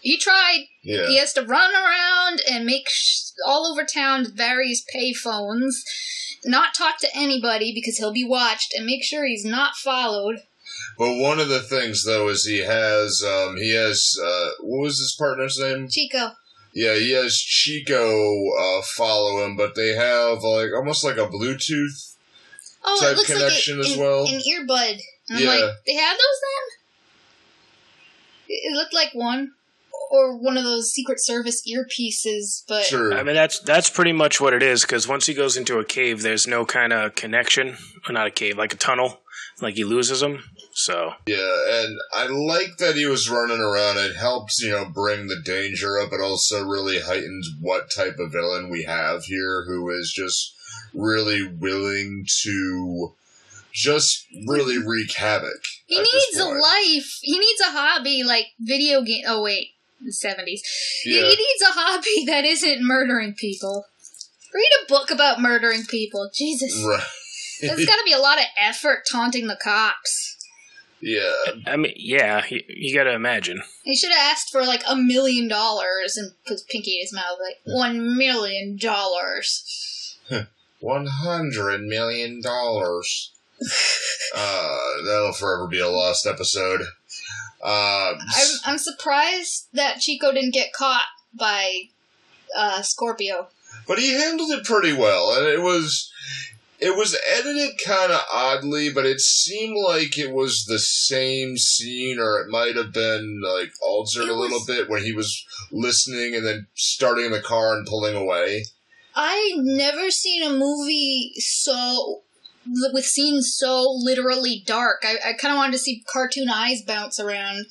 Speaker 2: he tried.
Speaker 3: Yeah.
Speaker 2: He has to run around and make sh- all over town various payphones, not talk to anybody because he'll be watched, and make sure he's not followed.
Speaker 3: But one of the things though is he has um he has uh what was his partner's name?
Speaker 2: Chico.
Speaker 3: Yeah, he has Chico uh, follow him, but they have like almost like a Bluetooth.
Speaker 2: Oh,
Speaker 3: Type
Speaker 2: it looks
Speaker 3: connection
Speaker 2: like a,
Speaker 3: as
Speaker 2: an,
Speaker 3: well.
Speaker 2: an earbud. And I'm
Speaker 3: Yeah.
Speaker 2: like, they have those then? It looked like one. Or one of those Secret Service earpieces, but
Speaker 3: Sure.
Speaker 4: I mean, that's that's pretty much what it is. Because once he goes into a cave, there's no kind of connection, or not a cave, like a tunnel. Like he loses them. So
Speaker 3: yeah, and I like that he was running around. It helps, you know, bring the danger up. It also really heightens what type of villain we have here, who is just really willing to just really wreak havoc.
Speaker 2: He needs a life. He needs a hobby like video game. Oh wait, the seventies. He,
Speaker 3: Yeah.
Speaker 2: he needs a hobby that isn't murdering people. Read a book about murdering people. Jesus,
Speaker 3: Right.
Speaker 2: there's got to be a lot of effort taunting the cops.
Speaker 3: yeah.
Speaker 4: I mean, yeah, you, you got to imagine.
Speaker 2: He should have asked for like a million dollars and put pinky in his mouth, like one million dollars.
Speaker 3: One hundred million dollars. uh, that'll forever be a lost episode. Uh,
Speaker 2: I'm, I'm surprised that Chico didn't get caught by uh, Scorpio.
Speaker 3: but he handled it pretty well, and it was it was edited kind of oddly, but it seemed like it was the same scene, or it might have been like altered a little bit when he was listening and then starting the car and pulling away.
Speaker 2: I never seen a movie so with scenes so literally dark. I, I kind of wanted to see cartoon eyes bounce around.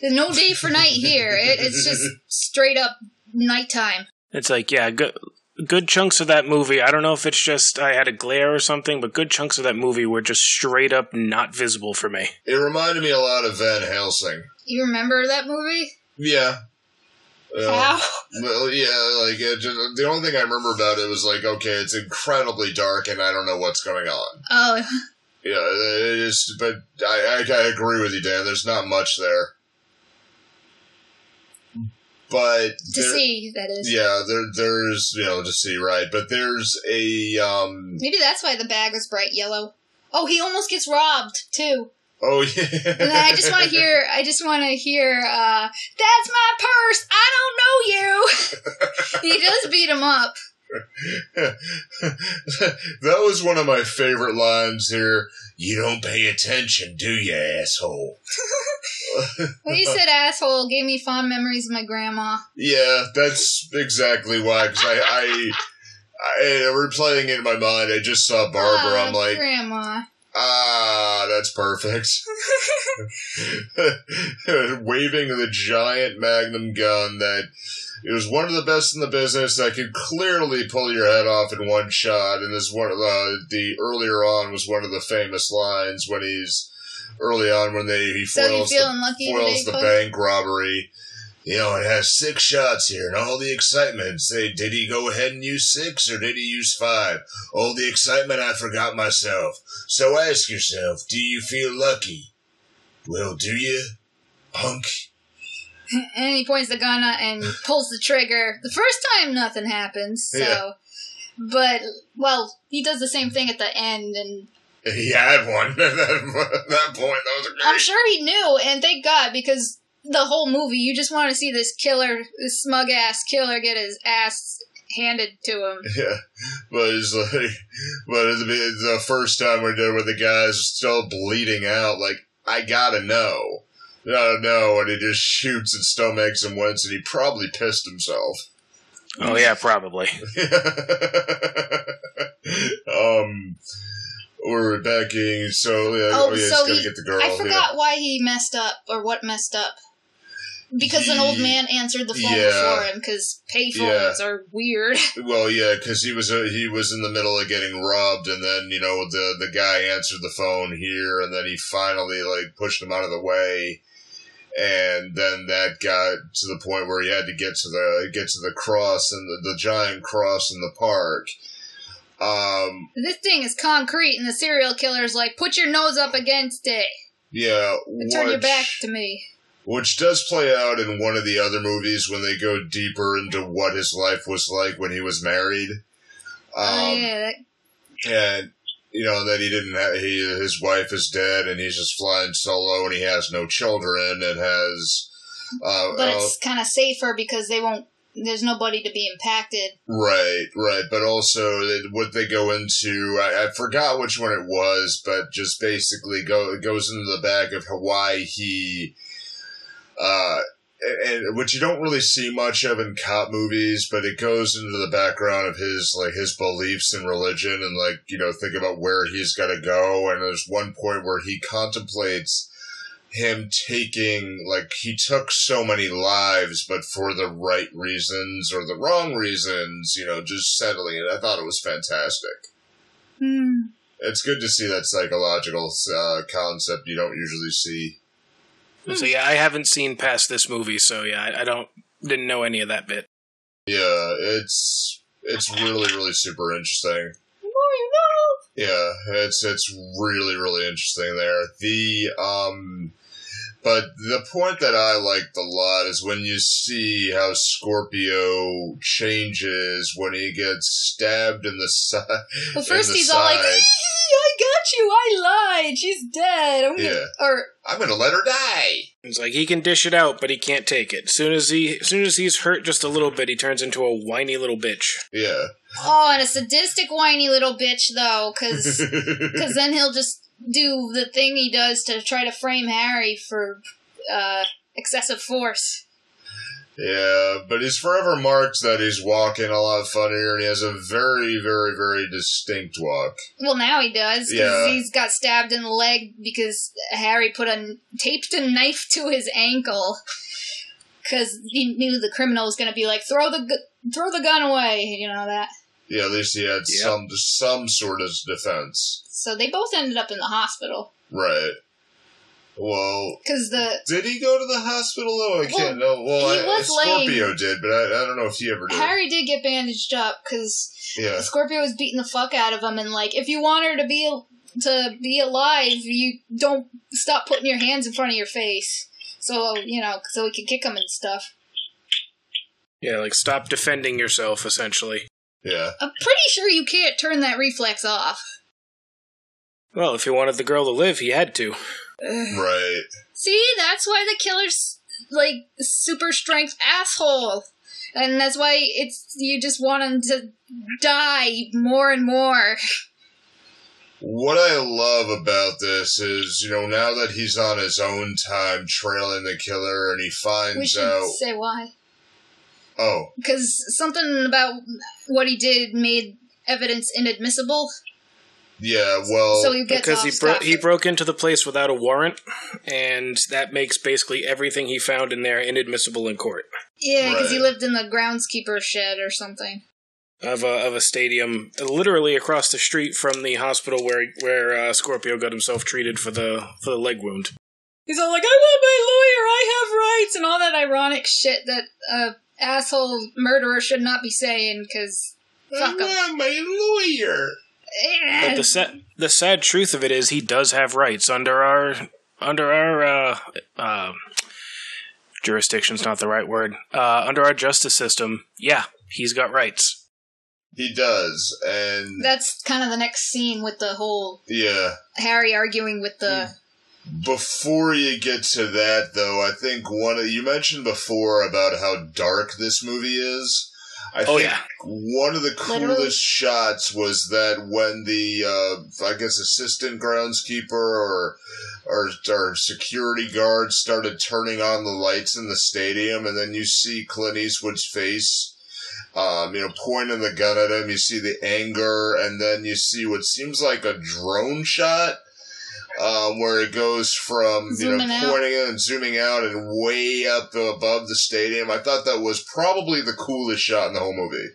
Speaker 2: There's no day for night here. It, it's just straight up nighttime.
Speaker 4: It's like, yeah, good, good chunks of that movie. I don't know if it's just I had a glare or something, but good chunks of that movie were just straight up not visible for me.
Speaker 3: It reminded me a lot of Van Helsing.
Speaker 2: You remember that movie?
Speaker 3: Yeah.
Speaker 2: How?
Speaker 3: Well, yeah, like it just, the only thing I remember about it was like, okay, it's incredibly dark, and I don't know what's going on.
Speaker 2: Oh,
Speaker 3: Yeah, it is, but I, I, I agree with you, Dan. There's not much there, but
Speaker 2: to
Speaker 3: there-
Speaker 2: see that is.
Speaker 3: yeah, there, there's you know to see right, but there's a um,
Speaker 2: Maybe that's why the bag was bright yellow. Oh, he almost gets robbed too.
Speaker 3: Oh yeah,
Speaker 2: I just want to hear. I just want to hear. uh That's my purse. I don't know you. he does beat him up.
Speaker 3: that was one of my favorite lines here. You don't pay attention, do you, asshole?
Speaker 2: When you said asshole, gave me fond memories of my grandma.
Speaker 3: Yeah, that's exactly why. Because I, I, I, replaying it in my mind, I just saw Barbara. I'm like,
Speaker 2: grandma.
Speaker 3: Ah, that's perfect. Waving the giant magnum gun that it was one of the best in the business that could clearly pull your head off in one shot. And this one, uh, the earlier on was one of the famous lines when he's early on when they he foils
Speaker 2: feeling
Speaker 3: the,
Speaker 2: lucky
Speaker 3: foils the bank robbery. You know, it has six shots here, and all the excitement. Say, did he go ahead and use six, or did he use five? All the excitement, I forgot myself. So ask yourself, do you feel lucky? Well, do you, punk?
Speaker 2: And he points the gun and pulls the trigger. The first time, nothing happens. So,
Speaker 3: Yeah.
Speaker 2: but well, he does the same thing at the end, and
Speaker 3: He had one at that, point. That was great.
Speaker 2: I'm sure he knew. And thank God, because the whole movie, you just want to see this killer, this smug ass killer, get his ass handed to him.
Speaker 3: Yeah, but it's like, but it's the the first time we did it where the guy's still bleeding out. Like, I gotta know, I gotta know, and he just shoots and still makes him wince, and he probably pissed himself.
Speaker 4: Oh yeah, probably.
Speaker 3: um, we're backing. So yeah,
Speaker 2: Oh,
Speaker 3: oh, yeah,
Speaker 2: so
Speaker 3: he's gotta
Speaker 2: he-
Speaker 3: get the girl.
Speaker 2: I forgot why he messed up or what messed up. Because an old man answered the phone
Speaker 3: yeah.
Speaker 2: before him. Because payphones are weird.
Speaker 3: Well, yeah, because he was uh, he was in the middle of getting robbed, and then you know the the guy answered the phone here, and then he finally like pushed him out of the way. And then that got to the point where he had to get to the get to the cross and the, the giant cross in the park. Um,
Speaker 2: this thing is concrete, and the serial killer's like, "Put your nose up against it,
Speaker 3: yeah,
Speaker 2: and turn your back to me."
Speaker 3: Which does play out in one of the other movies when they go deeper into what his life was like when he was married. Um,
Speaker 2: oh yeah, that,
Speaker 3: and you know that he didn't have he his wife is dead and he's just flying solo and he has no children and has uh,
Speaker 2: but
Speaker 3: uh,
Speaker 2: it's kind of safer because they won't. There's nobody to be impacted.
Speaker 3: right right but also what they go into I, I forgot which one it was but just basically go it goes into the back of why he uh and, which you don't really see much of in cop movies, but it goes into the background of his like his beliefs in religion and like you know think about where he's got to go. And there's one point where he contemplates him taking like he took so many lives, but for the right reasons or the wrong reasons. You know, just settling it. I thought it was fantastic.
Speaker 2: Hmm.
Speaker 3: It's good to see that psychological uh, concept you don't usually see.
Speaker 4: So yeah, I haven't seen past this movie, so yeah, I, I don't didn't know any of that bit.
Speaker 3: Yeah, it's it's really really super interesting. Yeah, it's it's really really interesting there. The um, but the point that I liked a lot is when you see how Scorpio changes when he gets stabbed in the side.
Speaker 2: Well, first
Speaker 3: in the
Speaker 2: he's all like,
Speaker 3: side.
Speaker 2: "I got you. I lied. She's dead." I'm gonna,
Speaker 3: Yeah.
Speaker 2: Or
Speaker 3: I'm gonna let her die.
Speaker 4: It's like he can dish it out, but he can't take it. Soon as he, as soon as he's hurt just a little bit, he turns into a whiny little bitch.
Speaker 3: Yeah.
Speaker 2: oh, and a sadistic, whiny little bitch though, because because then he'll just do the thing he does to try to frame Harry for uh, excessive force.
Speaker 3: Yeah, but he's forever marked that he's walking a lot funnier, and he has a very, very, very distinct walk.
Speaker 2: Well, now he does
Speaker 3: Yeah.
Speaker 2: he's got stabbed in the leg because Harry put a taped a knife to his ankle because he knew the criminal was going to be like, "Throw the gu- throw the gun away," you know that.
Speaker 3: Yeah, at least he had
Speaker 4: Yeah.
Speaker 3: some some sort of defense.
Speaker 2: So they both ended up in the hospital
Speaker 3: Right. Well,
Speaker 2: because the
Speaker 3: did he go to the hospital though? I
Speaker 2: Well,
Speaker 3: can't know. Well,
Speaker 2: he
Speaker 3: I,
Speaker 2: was uh,
Speaker 3: Scorpio did, but I, I don't know if he ever did.
Speaker 2: Harry did get bandaged up because
Speaker 3: yeah.
Speaker 2: Scorpio was beating the fuck out of him, and like, if you want her to be to be alive, you don't stop putting your hands in front of your face. So you know, so we can kick him and stuff.
Speaker 4: Yeah, like stop defending yourself, essentially.
Speaker 3: Yeah.
Speaker 2: I'm pretty sure you can't turn that reflex off.
Speaker 4: Well, if he wanted the girl to live, he had to.
Speaker 3: Right.
Speaker 2: See, that's why the killer's like super strength asshole. and that's why it's you just want him to die more and more.
Speaker 3: What I love about this is, you know, now that he's on his own time trailing the killer and he
Speaker 2: We
Speaker 3: finds
Speaker 2: should
Speaker 3: out.
Speaker 2: say why.
Speaker 3: Oh,
Speaker 2: Because something about what he did made evidence inadmissible,
Speaker 3: yeah, well.
Speaker 2: so he gets
Speaker 4: because he bro- he broke into the place without a warrant, and that makes basically everything he found in there inadmissible in court
Speaker 2: Yeah, because he lived in the groundskeeper shed or something.
Speaker 4: of a of a stadium, literally across the street from the hospital where where uh, Scorpio got himself treated for the for the leg wound.
Speaker 2: He's all like, "I want my lawyer. I have rights," and all that ironic shit that uh, asshole murderer should not be saying. Because
Speaker 3: I
Speaker 2: fuck him.
Speaker 3: want my lawyer.
Speaker 4: But the sad the sad truth of it is he does have rights under our under our uh, uh, jurisdiction's not the right word. Uh, under our justice system, yeah, he's got rights.
Speaker 3: He does, and
Speaker 2: That's kind of the next scene with the whole
Speaker 3: yeah.
Speaker 2: Harry arguing with the.
Speaker 3: Before you get to that, though, I think one of you mentioned before about how dark this movie is. I
Speaker 4: Oh,
Speaker 3: think
Speaker 4: yeah.
Speaker 3: one of the coolest
Speaker 2: Literally.
Speaker 3: shots was that when the uh, I guess assistant groundskeeper or or or security guard started turning on the lights in the stadium, and then you see Clint Eastwood's face. Um, you know, pointing the gun at him, you see the anger, and then you see what seems like a drone shot um, where it goes from you
Speaker 2: Zooming
Speaker 3: know
Speaker 2: out.
Speaker 3: pointing in and zooming out and way up above the stadium. I thought that was probably the coolest shot in the whole movie.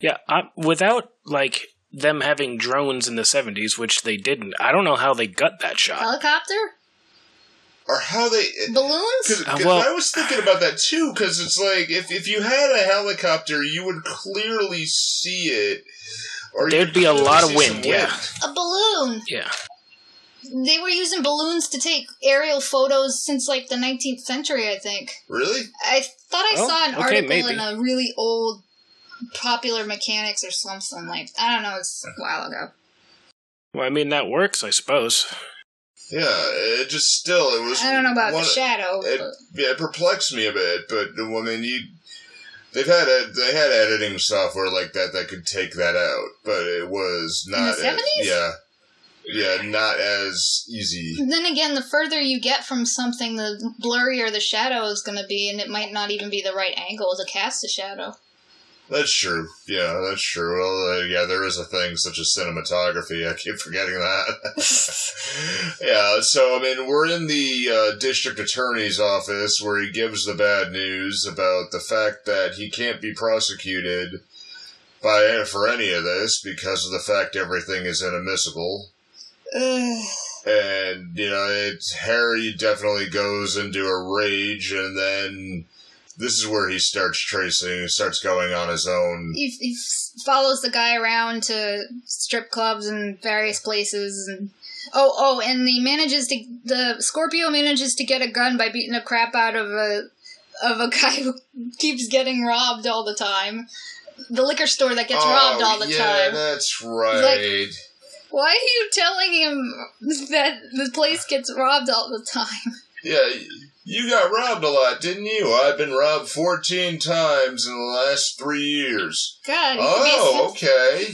Speaker 4: Yeah, I, without like them having drones in the seventies, which they didn't. I don't know how they got that shot.
Speaker 2: Helicopter?
Speaker 3: Or how they.
Speaker 2: Balloons?
Speaker 3: Because
Speaker 4: Uh, well-
Speaker 3: I was thinking about that too. Because it's like if if you had a helicopter, you would clearly see it. Or
Speaker 4: There'd be a lot of
Speaker 3: see some
Speaker 4: wind, yeah.
Speaker 2: A balloon!
Speaker 4: Yeah,
Speaker 2: They were using balloons to take aerial photos since like the 19th century, I think.
Speaker 3: Really?
Speaker 2: I thought I
Speaker 4: Oh,
Speaker 2: saw an
Speaker 4: okay,
Speaker 2: article
Speaker 4: maybe.
Speaker 2: in a really old popular mechanics or something like I don't know, it's a while ago.
Speaker 4: well, I mean that works, I suppose.
Speaker 3: Yeah. It just still it was.
Speaker 2: I don't know about
Speaker 3: one-
Speaker 2: the shadow.
Speaker 3: It,
Speaker 2: but-
Speaker 3: yeah, it perplexed me a bit, but I mean, you they've had ed- they had editing software like that that could take that out, but it was
Speaker 2: In the
Speaker 3: not. as-
Speaker 2: 70s?
Speaker 3: yeah, yeah, not as easy.
Speaker 2: Then again, the further you get from something, the blurrier the shadow is going to be, and it might not even be the right angle to cast a shadow.
Speaker 3: That's true. Yeah, that's true. Well, uh, yeah, there is a thing such as cinematography. I keep forgetting that. yeah, so I mean, we're in the uh, district attorney's office where he gives the bad news about the fact that he can't be prosecuted by for any of this because of the fact everything is inadmissible. And you know, it's Harry definitely goes into a rage, and then this is where he starts tracing, starts going on his own.
Speaker 2: He, he follows the guy around to strip clubs and various places, and oh, oh, and he manages to the Scorpio manages to get a gun by beating the crap out of a of a guy who keeps getting robbed all the time. The liquor store that gets oh, robbed all the
Speaker 3: Oh, yeah,
Speaker 2: time.
Speaker 3: that's right.
Speaker 2: Why are you telling him that the place gets robbed all the time?
Speaker 3: yeah, you got robbed a lot, didn't you? I've been robbed 14 times in the last three years.
Speaker 2: God.
Speaker 3: Oh, okay.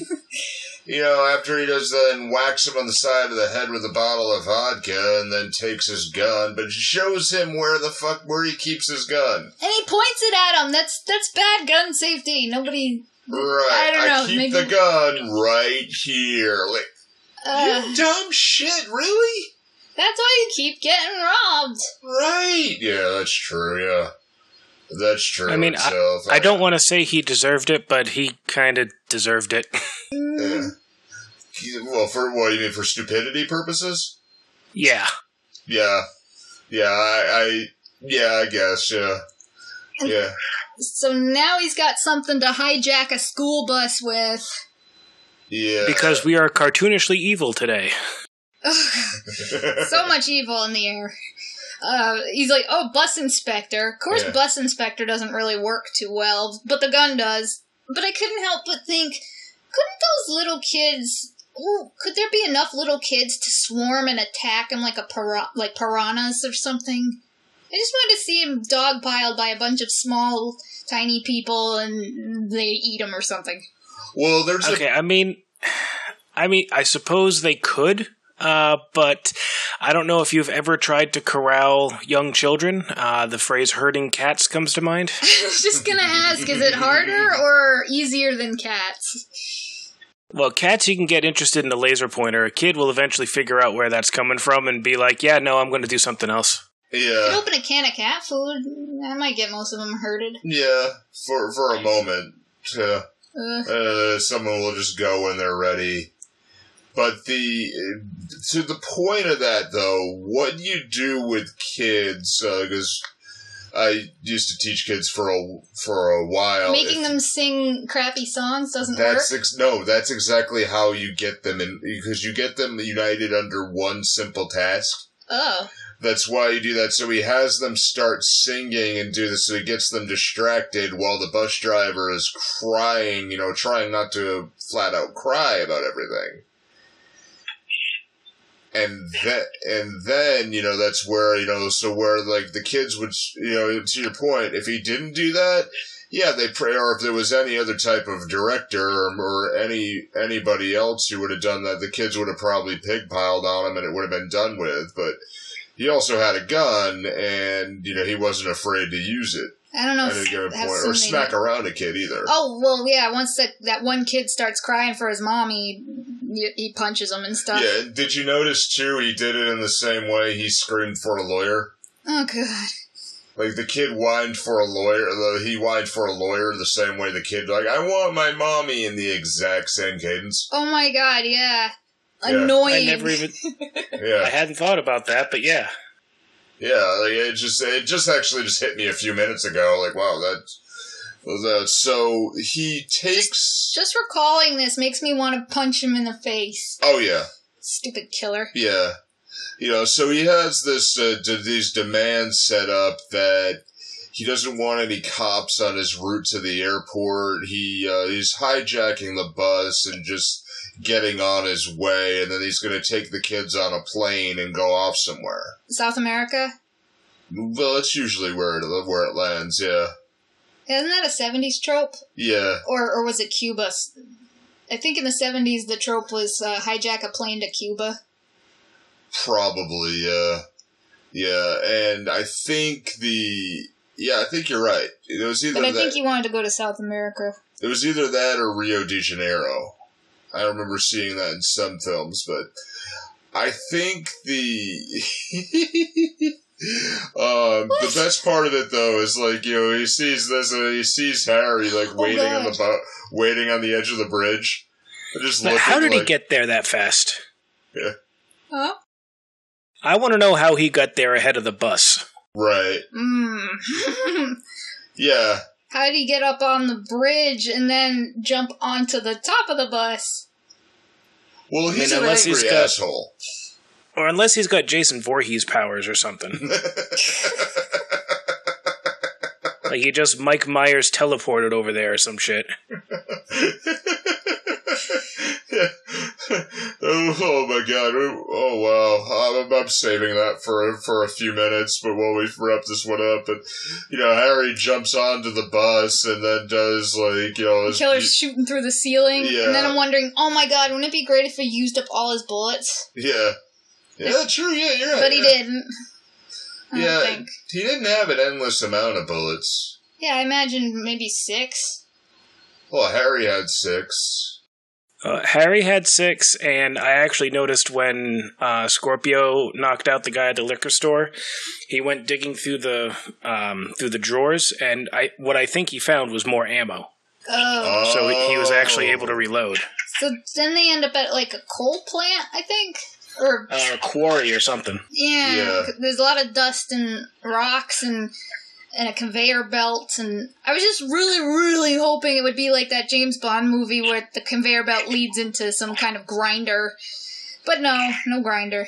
Speaker 3: you know, after he does that and whacks him on the side of the head with a bottle of vodka and then takes his gun, but shows him where the fuck, where he keeps his gun.
Speaker 2: And he points it at him. That's that's bad gun safety. Nobody.
Speaker 3: Right.
Speaker 2: I don't know,
Speaker 3: keep
Speaker 2: maybe-
Speaker 3: the gun right here. Like,
Speaker 2: Uh,
Speaker 3: you dumb shit, really?
Speaker 2: that's why you keep getting robbed.
Speaker 3: Right. Yeah, that's true. Yeah, that's true.
Speaker 4: I mean,
Speaker 3: itself.
Speaker 4: I don't want to say he deserved it, but he kind of deserved it.
Speaker 3: Yeah. He- Well, for what you mean for stupidity purposes?
Speaker 4: yeah,
Speaker 3: Yeah. Yeah. I. I yeah. I guess. Yeah. Yeah.
Speaker 2: So now he's got something to hijack a school bus with.
Speaker 3: Yeah.
Speaker 4: because we are cartoonishly evil today.
Speaker 2: so much evil in the air. Uh, he's like, oh, bus inspector. Of course,
Speaker 3: Yeah.
Speaker 2: bus inspector doesn't really work too well, but the gun does. But I couldn't help but think, couldn't those little kids? Ooh, could there be enough little kids to swarm and attack him like a pira- like piranhas or something? I just wanted to see him dogpiled by a bunch of small, tiny people, and they eat him or something.
Speaker 3: Well, there's
Speaker 4: Okay, I mean, I mean, I suppose they could, uh, but I don't know if you've ever tried to corral young children. Uh, the phrase "herding cats" comes to mind.
Speaker 2: I was just gonna ask, is it harder or easier than cats?
Speaker 4: Well, cats, you can get interested in a laser pointer. A kid will eventually figure out where that's coming from and be like, "Yeah, no, I'm going to do something else."
Speaker 2: You
Speaker 3: yeah,
Speaker 2: open a can of cat food, I might get most of them herded.
Speaker 3: yeah, for for a moment. Yeah.
Speaker 2: Uh,
Speaker 3: Uh, someone will just go when they're ready. But the to the point of that though, what you do with kids? Because I used to teach kids for a for a while.
Speaker 2: making
Speaker 3: If-
Speaker 2: them sing crappy songs doesn't
Speaker 3: That's
Speaker 2: work.
Speaker 3: ex- no, that's exactly how you get them in because you get them united under one simple task.
Speaker 2: Oh,
Speaker 3: That's why you do that. So he has them start singing and do this, so he gets them distracted while the bus driver is crying, you know, trying not to flat out cry about everything. And that, and then, you know, that's where, you know, so where, like, the kids would, you know, to your point, if he didn't do that, yeah, they pray, or if there was any other type of director or, or any, anybody else who would have done that, the kids would have probably pigpiled on him and it would have been done with, but, he also had a gun, and you know he wasn't afraid to use it
Speaker 2: I don't know.
Speaker 3: at a given point, or smack around a kid either.
Speaker 2: Oh well, yeah. Once that that one kid starts crying for his mom, he he punches him and stuff.
Speaker 3: Yeah, did you notice too? He did it in the same way he screamed for a lawyer.
Speaker 2: Oh god.
Speaker 3: Like the kid whined for a lawyer. He whined for a lawyer the same way the kid like I want my mommy in the exact same cadence.
Speaker 2: Oh my god. Yeah.
Speaker 3: Yeah.
Speaker 2: Annoying.
Speaker 4: I never even,
Speaker 3: yeah.
Speaker 4: I hadn't thought about that, but yeah.
Speaker 3: yeah. Like it just it just actually just hit me a few minutes ago. Like wow, that. that so he takes.
Speaker 2: Just recalling this makes me want to punch him in the face.
Speaker 3: Oh yeah.
Speaker 2: Stupid killer.
Speaker 3: Yeah. You know, so he has this uh, d- these demands set up that he doesn't want any cops on his route to the airport. He uh, he's hijacking the bus and just getting on his way, and then he's going to take the kids on a plane and go off somewhere.
Speaker 2: South America.
Speaker 3: Well, that's usually where it where it lands. Yeah,
Speaker 2: Isn't that a '70s trope,
Speaker 3: yeah,
Speaker 2: or or was it Cuba? I think in the '70s the trope was uh, hijack a plane to Cuba.
Speaker 3: probably. Yeah, yeah, and I think the yeah, I think you're right. It was either
Speaker 2: But I
Speaker 3: that.
Speaker 2: think he wanted to go to South America.
Speaker 3: It was either that or Rio de Janeiro. I remember seeing that in some films, but I think the um, the best part of it though is like you know he sees this uh, he sees Harry like
Speaker 2: Oh,
Speaker 3: waiting on the boat, waiting on the edge of the bridge, and just
Speaker 4: But how did he get there that fast? Yeah.
Speaker 2: Huh?
Speaker 4: I want to know how he got there ahead of the bus.
Speaker 3: right?
Speaker 2: Mm.
Speaker 3: Yeah,
Speaker 2: How did he get up on the bridge and then jump onto the top of the bus?
Speaker 3: well he's
Speaker 4: mean,
Speaker 3: an
Speaker 4: unless
Speaker 3: angry
Speaker 4: he's got-
Speaker 3: asshole.
Speaker 4: Or unless he's got Jason Voorhees powers or something. like he just Mike Myers teleported over there or some shit.
Speaker 3: oh, my god! Oh wow! I'm, I'm saving that for for a few minutes, but while we wrap this one up, and you know, Harry jumps onto the bus and then does like you know,
Speaker 2: The killer's shooting through the ceiling,
Speaker 3: Yeah.
Speaker 2: and then I'm wondering, oh my god, wouldn't it be great if he used up all his bullets?
Speaker 3: yeah, yeah, true, yeah, you're right.
Speaker 2: But he
Speaker 3: yeah.
Speaker 2: didn't. I
Speaker 3: Yeah,
Speaker 2: think.
Speaker 3: he didn't have an endless amount of bullets.
Speaker 2: Yeah, I imagine maybe six.
Speaker 3: Well, Harry had six.
Speaker 4: Uh, Harry had six, and I actually noticed when uh, Scorpio knocked out the guy at the liquor store, he went digging through the um, through the drawers, and I what I think he found was more ammo.
Speaker 2: Oh.
Speaker 4: So he, he was actually able to reload.
Speaker 2: So then they end up at like a coal plant, I think? Or,
Speaker 4: Uh, quarry or something.
Speaker 2: yeah,
Speaker 3: Yeah.
Speaker 2: there's a lot of dust and rocks and and a conveyor belt and I was just really, really hoping it would be like that James Bond movie where the conveyor belt leads into some kind of grinder. But no, no grinder.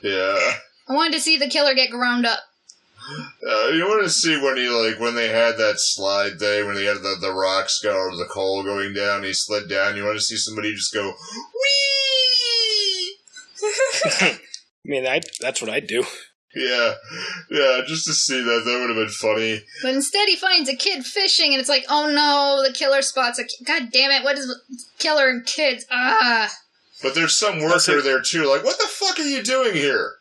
Speaker 3: Yeah.
Speaker 2: I wanted to see the killer get ground up.
Speaker 3: Uh, you want to see when he like when they had that slide day when they had the, the rocks go or the coal going down, he slid down. You want to see somebody just go wee.
Speaker 4: I mean, I, that's what I'd do.
Speaker 3: Yeah, yeah, just to see that, that would have been funny.
Speaker 2: But instead, he finds a kid fishing, and it's like, oh no, the killer spots a ki- God damn it! What is killer and kids? Ah,
Speaker 3: But there's some worker
Speaker 4: it.
Speaker 3: there too. Like, what the fuck are you doing here?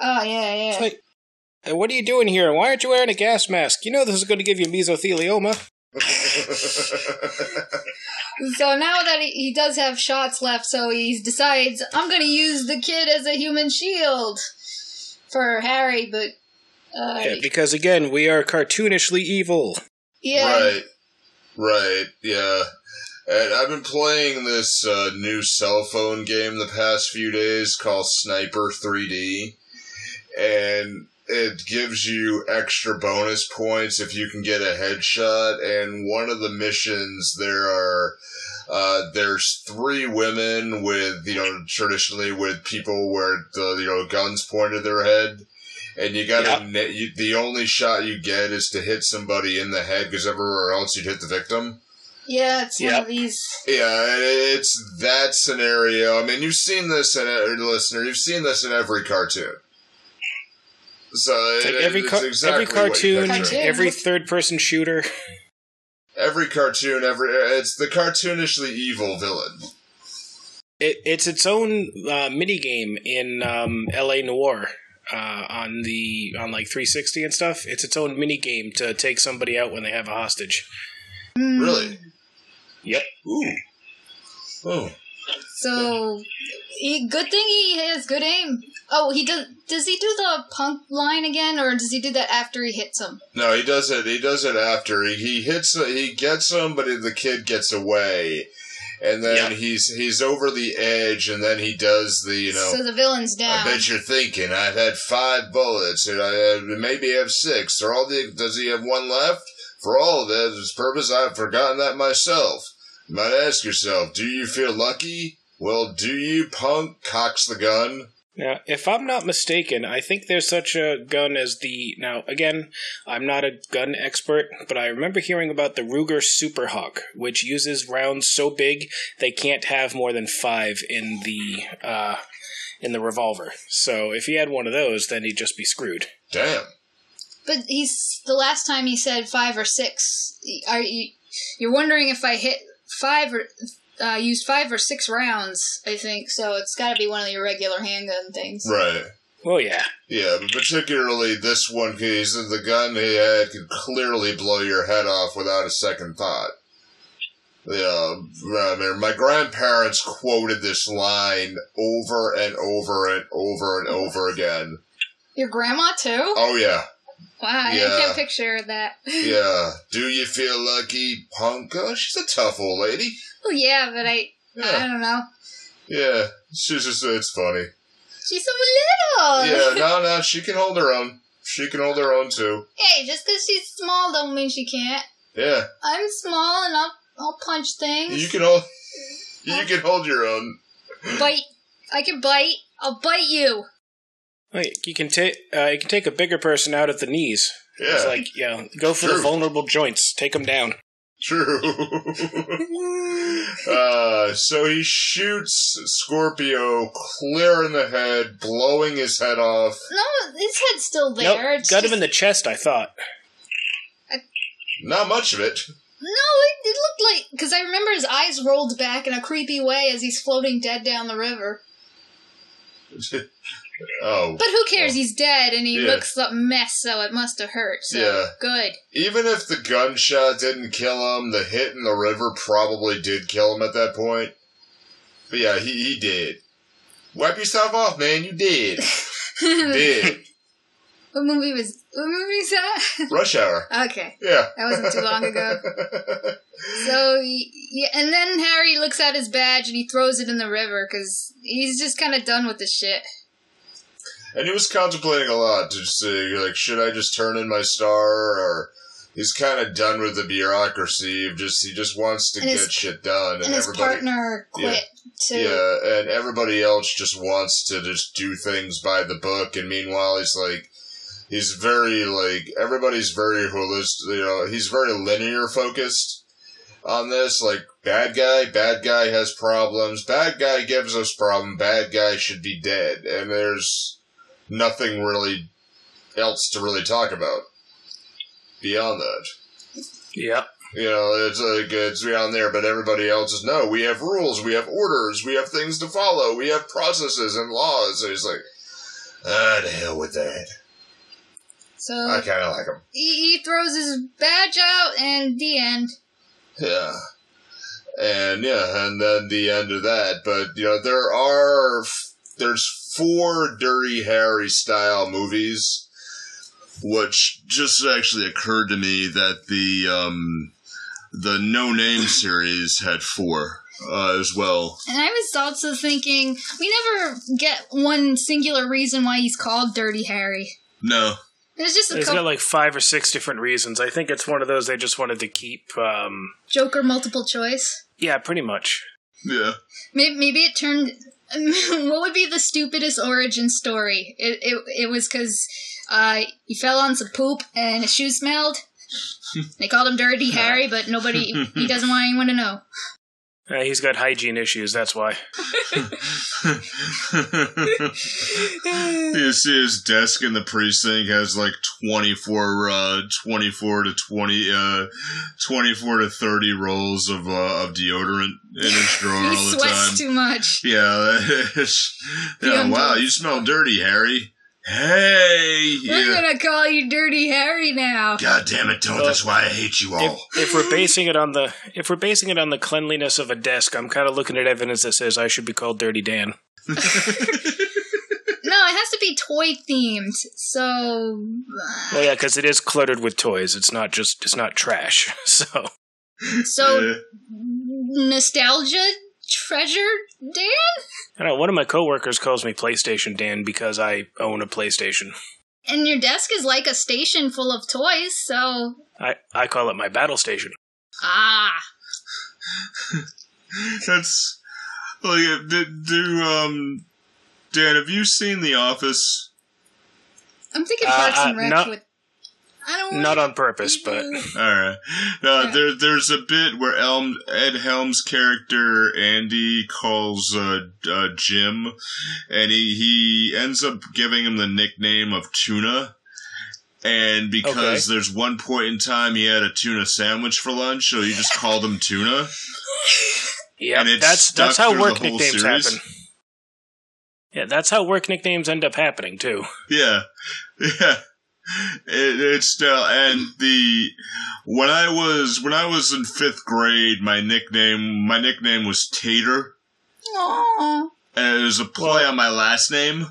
Speaker 2: oh yeah, yeah.
Speaker 4: It's like, "Hey, what are you doing here? Why aren't you wearing a gas mask? You know this is going to give you mesothelioma.
Speaker 2: So now that he, he does have shots left, so he decides I'm going to use the kid as a human shield for Harry. But uh,
Speaker 4: Yeah, because again, we are cartoonishly evil.
Speaker 2: yeah,
Speaker 3: Right, right, yeah. And I've been playing this uh, new cell phone game the past few days called Sniper 3D, and it gives you extra bonus points if you can get a headshot. And one of the missions, there are uh, there's three women with you know traditionally with people where the you know guns pointed at their head. And you gotta,
Speaker 4: Yep.
Speaker 3: na- you, the only shot you get is to hit somebody in the head because everywhere else you'd hit the victim.
Speaker 2: yeah, it's one of these.
Speaker 3: Yeah, it's that scenario. I mean, you've seen this in a listener. You've seen this in every cartoon. So
Speaker 4: It's like
Speaker 3: it-
Speaker 4: every,
Speaker 3: it's
Speaker 4: car-
Speaker 3: exactly
Speaker 4: every
Speaker 3: what you
Speaker 4: cartoon,
Speaker 3: picture.
Speaker 2: Cartoon.
Speaker 4: every third-person shooter.
Speaker 3: every cartoon, every it's the cartoonishly evil villain.
Speaker 4: It, it's its own uh, mini game in um, L.A. Noire uh, on the on like 360 and stuff. It's its own mini game to take somebody out when they have a hostage.
Speaker 2: Hmm.
Speaker 3: Really?
Speaker 4: Yep.
Speaker 3: Ooh. Oh.
Speaker 2: So, he, good thing he has good aim. Oh, he does. Does he do the punk line again, or does he do that after he hits him?
Speaker 3: No, he does it. He does it after he, he hits. He gets him, but the kid gets away, and then
Speaker 4: Yeah.
Speaker 3: he's he's over the edge, and then he does the you know.
Speaker 2: so the villain's down.
Speaker 3: I bet you're thinking I've had five bullets, and I uh, maybe have six. Or all the does he have one left? For all of this purpose, I've forgotten that myself. You might ask yourself, do you feel lucky? Well, do you, punk? Cocks the gun.
Speaker 4: Now, if I'm not mistaken, I think there's such a gun as the. Now, again, I'm not a gun expert, but I remember hearing about the Ruger Superhawk, which uses rounds so big they can't have more than five in the uh, in the revolver. So if he had one of those, then he'd just be screwed.
Speaker 3: Damn.
Speaker 2: But he's the last time he said five or six. Are you? You're wondering if I hit five or uh, used five or six rounds? I think so. It's got to be one of your regular handgun things.
Speaker 3: Right.
Speaker 4: Oh yeah.
Speaker 3: Yeah, but particularly this one case, the gun he had could clearly blow your head off without a second thought. Yeah, I mean, my grandparents quoted this line over and over and over and over again.
Speaker 2: Your grandma too?
Speaker 3: Oh yeah,
Speaker 2: Wow, I can't picture that.
Speaker 3: yeah. Do you feel lucky, punk? Oh, she's a tough old lady.
Speaker 2: Oh yeah, but I I
Speaker 3: Yeah,
Speaker 2: don't know.
Speaker 3: yeah. She's just, it's funny.
Speaker 2: She's so little.
Speaker 3: Yeah, no, no, she can hold her own. She can hold her own too.
Speaker 2: Hey, just because she's small don't mean she can't.
Speaker 3: Yeah,
Speaker 2: I'm small and I'll I'll punch things.
Speaker 3: you can hold. You can hold your own.
Speaker 2: bite. I can bite. I'll bite you.
Speaker 4: Wait, you can take uh, you can take a bigger person out at the knees. It's
Speaker 3: Yeah,
Speaker 4: like, yeah, go for the vulnerable joints. Take them down.
Speaker 3: true. uh, so he shoots Scorpio clear in the head, blowing his head off.
Speaker 2: No, his head's still there.
Speaker 4: Nope,
Speaker 2: it's
Speaker 4: got
Speaker 2: just,
Speaker 4: him in the chest. I thought.
Speaker 3: Not much of it.
Speaker 2: No, it, it looked like because I remember his eyes rolled back in a creepy way as he's floating dead down the river.
Speaker 3: oh,
Speaker 2: But who cares? He's dead and he
Speaker 3: Yeah.
Speaker 2: looks a mess, so it must have hurt. So
Speaker 3: Yeah.
Speaker 2: good.
Speaker 3: even if the gunshot didn't kill him, the hit in the river probably did kill him at that point. But yeah, he, he did. Wipe yourself off, man. You did. did.
Speaker 2: what movie was? What movie is that?
Speaker 3: Rush hour.
Speaker 2: okay,
Speaker 3: Yeah.
Speaker 2: that wasn't too long ago. So y- yeah, and then Harry looks at his badge and he throws it in the river because he's just kind of done with the shit.
Speaker 3: And he was contemplating a lot to say, like, should I just turn in my star, or he's kind of done with the bureaucracy of just he just wants to
Speaker 2: And
Speaker 3: get
Speaker 2: his-
Speaker 3: shit done, and,
Speaker 2: And his partner quit too.
Speaker 3: yeah, and everybody else just wants to just do things by the book, and meanwhile he's like, he's very like everybody's very holistic, you know, he's very linear focused on this, like. Bad guy, bad guy has problems. Bad guy gives us problem. Bad guy should be dead. And there's nothing really else to really talk about beyond that.
Speaker 4: Yep.
Speaker 3: You know, it's like it's beyond there, but everybody else is no. We have rules, we have orders, we have things to follow, we have processes and laws. And he's like, ah, the hell with that.
Speaker 2: So
Speaker 3: I kind of like him.
Speaker 2: he, he throws his badge out, and the end.
Speaker 3: Yeah. And yeah, and then the end of that. But, you know, there are, there's four Dirty Harry style movies, which just actually occurred to me that the, um, the No Name series had four, uh, as well.
Speaker 2: And I was also thinking, we never get one singular reason why he's called Dirty Harry.
Speaker 3: No.
Speaker 2: There's just a
Speaker 4: There's
Speaker 2: couple
Speaker 4: got like five or six different reasons. I think it's one of those they just wanted to keep. Um,
Speaker 2: Joker multiple choice.
Speaker 4: yeah, pretty much.
Speaker 3: Yeah.
Speaker 2: Maybe, maybe it turned. what would be the stupidest origin story? It it, it was because uh, he fell on some poop and his shoes smelled. they called him Dirty Harry, but nobody. He doesn't want anyone to know.
Speaker 4: Uh, he's got hygiene issues. That's why.
Speaker 3: you see his desk in the precinct has like 24, uh, 24 to 20, uh, 24 to 30 rolls of, uh, of deodorant in his drawer
Speaker 2: he
Speaker 3: all the
Speaker 2: sweats
Speaker 3: time.
Speaker 2: too much.
Speaker 3: Yeah, it's, yeah, wow, you smell dirty, Harry. Hey,
Speaker 2: We're
Speaker 3: yeah.
Speaker 2: gonna call you Dirty Harry now.
Speaker 3: God damn it, don't. That's why I hate you
Speaker 4: If,
Speaker 3: all.
Speaker 4: if we're basing it on the if we're basing it on the cleanliness of a desk, I'm kind of looking at evidence that says I should be called Dirty Dan.
Speaker 2: No, it has to be toy themed. So, uh,
Speaker 4: Well, yeah, because it is cluttered with toys. It's not just it's not trash. So
Speaker 2: so
Speaker 3: Yeah.
Speaker 2: nostalgia treasure, Dan.
Speaker 4: I don't know. One of my coworkers calls me PlayStation Dan because I own a PlayStation.
Speaker 2: And your desk is like a station full of toys. So,
Speaker 4: I I call it my battle station.
Speaker 2: ah,
Speaker 3: That's like uh, do, do um Dan, have you seen The Office?
Speaker 2: I'm thinking
Speaker 4: Uh,
Speaker 2: Parks
Speaker 4: uh,
Speaker 2: and Rec
Speaker 4: not-
Speaker 2: with. I don't
Speaker 4: Not on purpose, but
Speaker 3: All right. No,
Speaker 2: Yeah.
Speaker 3: there there's a bit where Elm Ed Helms' character Andy calls uh, uh Jim, and he he ends up giving him the nickname of Tuna. And because
Speaker 4: Okay.
Speaker 3: there's one point in time he had a tuna sandwich for lunch, so he just called him Tuna.
Speaker 4: yeah, that's that's how work nicknames
Speaker 3: series.
Speaker 4: happen. Yeah, that's how work nicknames end up happening too.
Speaker 3: Yeah, yeah. It, it's still and the when I was when I was in fifth grade, my nickname my nickname was Tater,
Speaker 2: Aw.
Speaker 3: and it was a play on my last name.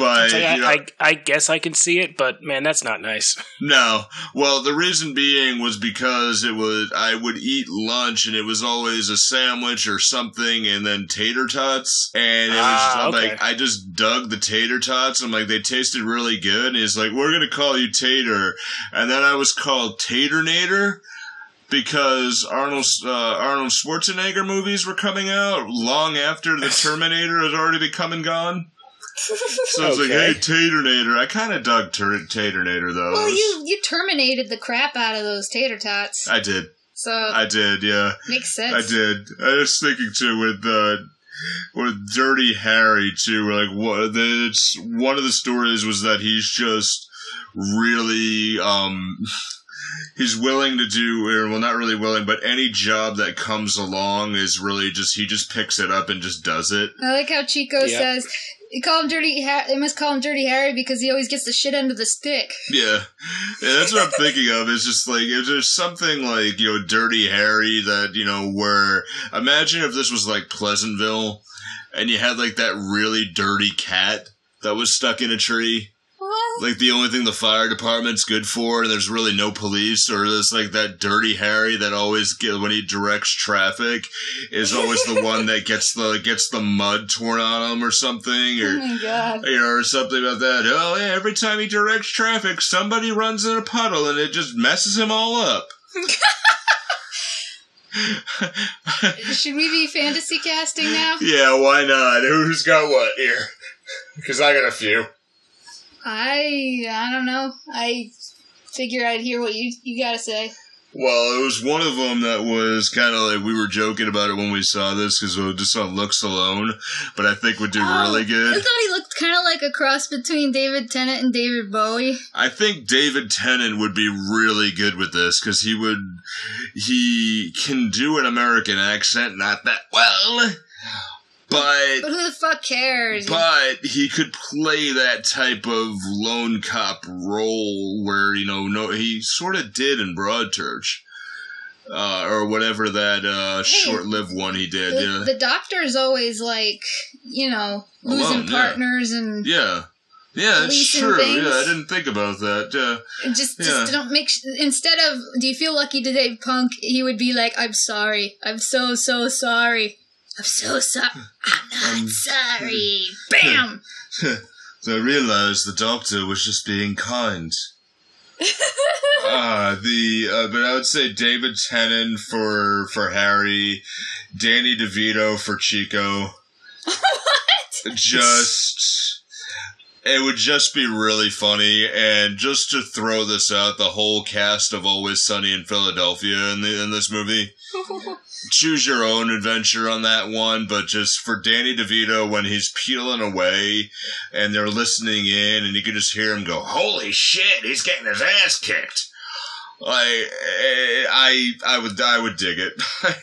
Speaker 3: But
Speaker 4: yeah,
Speaker 3: you know,
Speaker 4: I, I guess I can see it, but man, that's not nice.
Speaker 3: no, well, the reason being was because it was I would eat lunch and it was always a sandwich or something, and then tater tots, and it was
Speaker 4: Ah,
Speaker 3: I'm
Speaker 4: okay.
Speaker 3: like I just dug the tater tots. I'm like they tasted really good, and he's like we're gonna call you Tater, and then I was called Taternator. Because Arnold uh, Arnold Schwarzenegger movies were coming out long after the Terminator had already become and gone. So it's like, hey, Taternator. I kind of dug Tur- Taternator though.
Speaker 2: Well,
Speaker 3: was-
Speaker 2: you you terminated the crap out of those tater tots,
Speaker 3: I did.
Speaker 2: so
Speaker 3: I did. Yeah,
Speaker 2: makes sense.
Speaker 3: I did. I was thinking too with uh, with Dirty Harry too. where, Like, what? the- It's one of the stories was that he's just really um. He's willing to do, or well, not really willing, but any job that comes along is really just he just picks it up and just does it.
Speaker 2: I like how Chico
Speaker 4: Yeah.
Speaker 2: says, "You call him Dirty. They must call him Dirty Harry because he always gets the shit under the stick."
Speaker 3: Yeah. yeah, that's what I'm thinking of. It's just like if there's something like you know, Dirty Harry that you know, where imagine if this was like Pleasantville, and you had like that really dirty cat that was stuck in a tree.
Speaker 2: What?
Speaker 3: Like the only thing the fire department's good for, and there's really no police, or there's like that dirty Harry that always get when he directs traffic is always the one that gets the gets the mud torn on him or something,
Speaker 2: Oh
Speaker 3: or
Speaker 2: god!
Speaker 3: you know, or something about that. Oh, yeah, every time he directs traffic, somebody runs in a puddle and it just messes him all up.
Speaker 2: Should we be fantasy casting now?
Speaker 3: yeah, why not? Who's got what here? Because I got a few.
Speaker 2: I I don't know. I figure I'd hear what you you gotta say.
Speaker 3: Well, it was one of them that was kind of like we were joking about it when we saw this because it just on looks alone, but I think would do
Speaker 2: Oh,
Speaker 3: really good.
Speaker 2: I thought he looked kind of like a cross between David Tennant and David Bowie.
Speaker 3: I think David Tennant would be really good with this because he would he can do an American accent, not that well, but
Speaker 2: But who the fuck cares?
Speaker 3: but he could play that type of lone cop role where you know no he sort of did in Broadchurch. Uh, or whatever that uh, short-lived one he did,
Speaker 2: the,
Speaker 3: yeah.
Speaker 2: the doctor's always like, you know, losing
Speaker 3: Alone, yeah.
Speaker 2: partners and
Speaker 3: Yeah. Yeah,
Speaker 2: Leasing
Speaker 3: true.
Speaker 2: things.
Speaker 3: Yeah, I didn't think about that. Yeah.
Speaker 2: just
Speaker 3: Yeah.
Speaker 2: just don't make. Sh- instead of, do you feel lucky today, punk? He would be like, I'm sorry. I'm so so sorry. I'm so sorry. I'm not
Speaker 3: Um,
Speaker 2: sorry. Bam.
Speaker 3: So I realized the doctor was just being kind. uh, the uh, but I would say David Tennant for for Harry, Danny DeVito for Chico.
Speaker 2: what?
Speaker 3: Just it would just be really funny, and just to throw this out, the whole cast of Always Sunny in Philadelphia in the in this movie. Choose your own adventure on that one, but just for Danny DeVito when he's peeling away and they're listening in and you can just hear him go, "Holy shit, he's getting his ass kicked." I I I would I would dig it.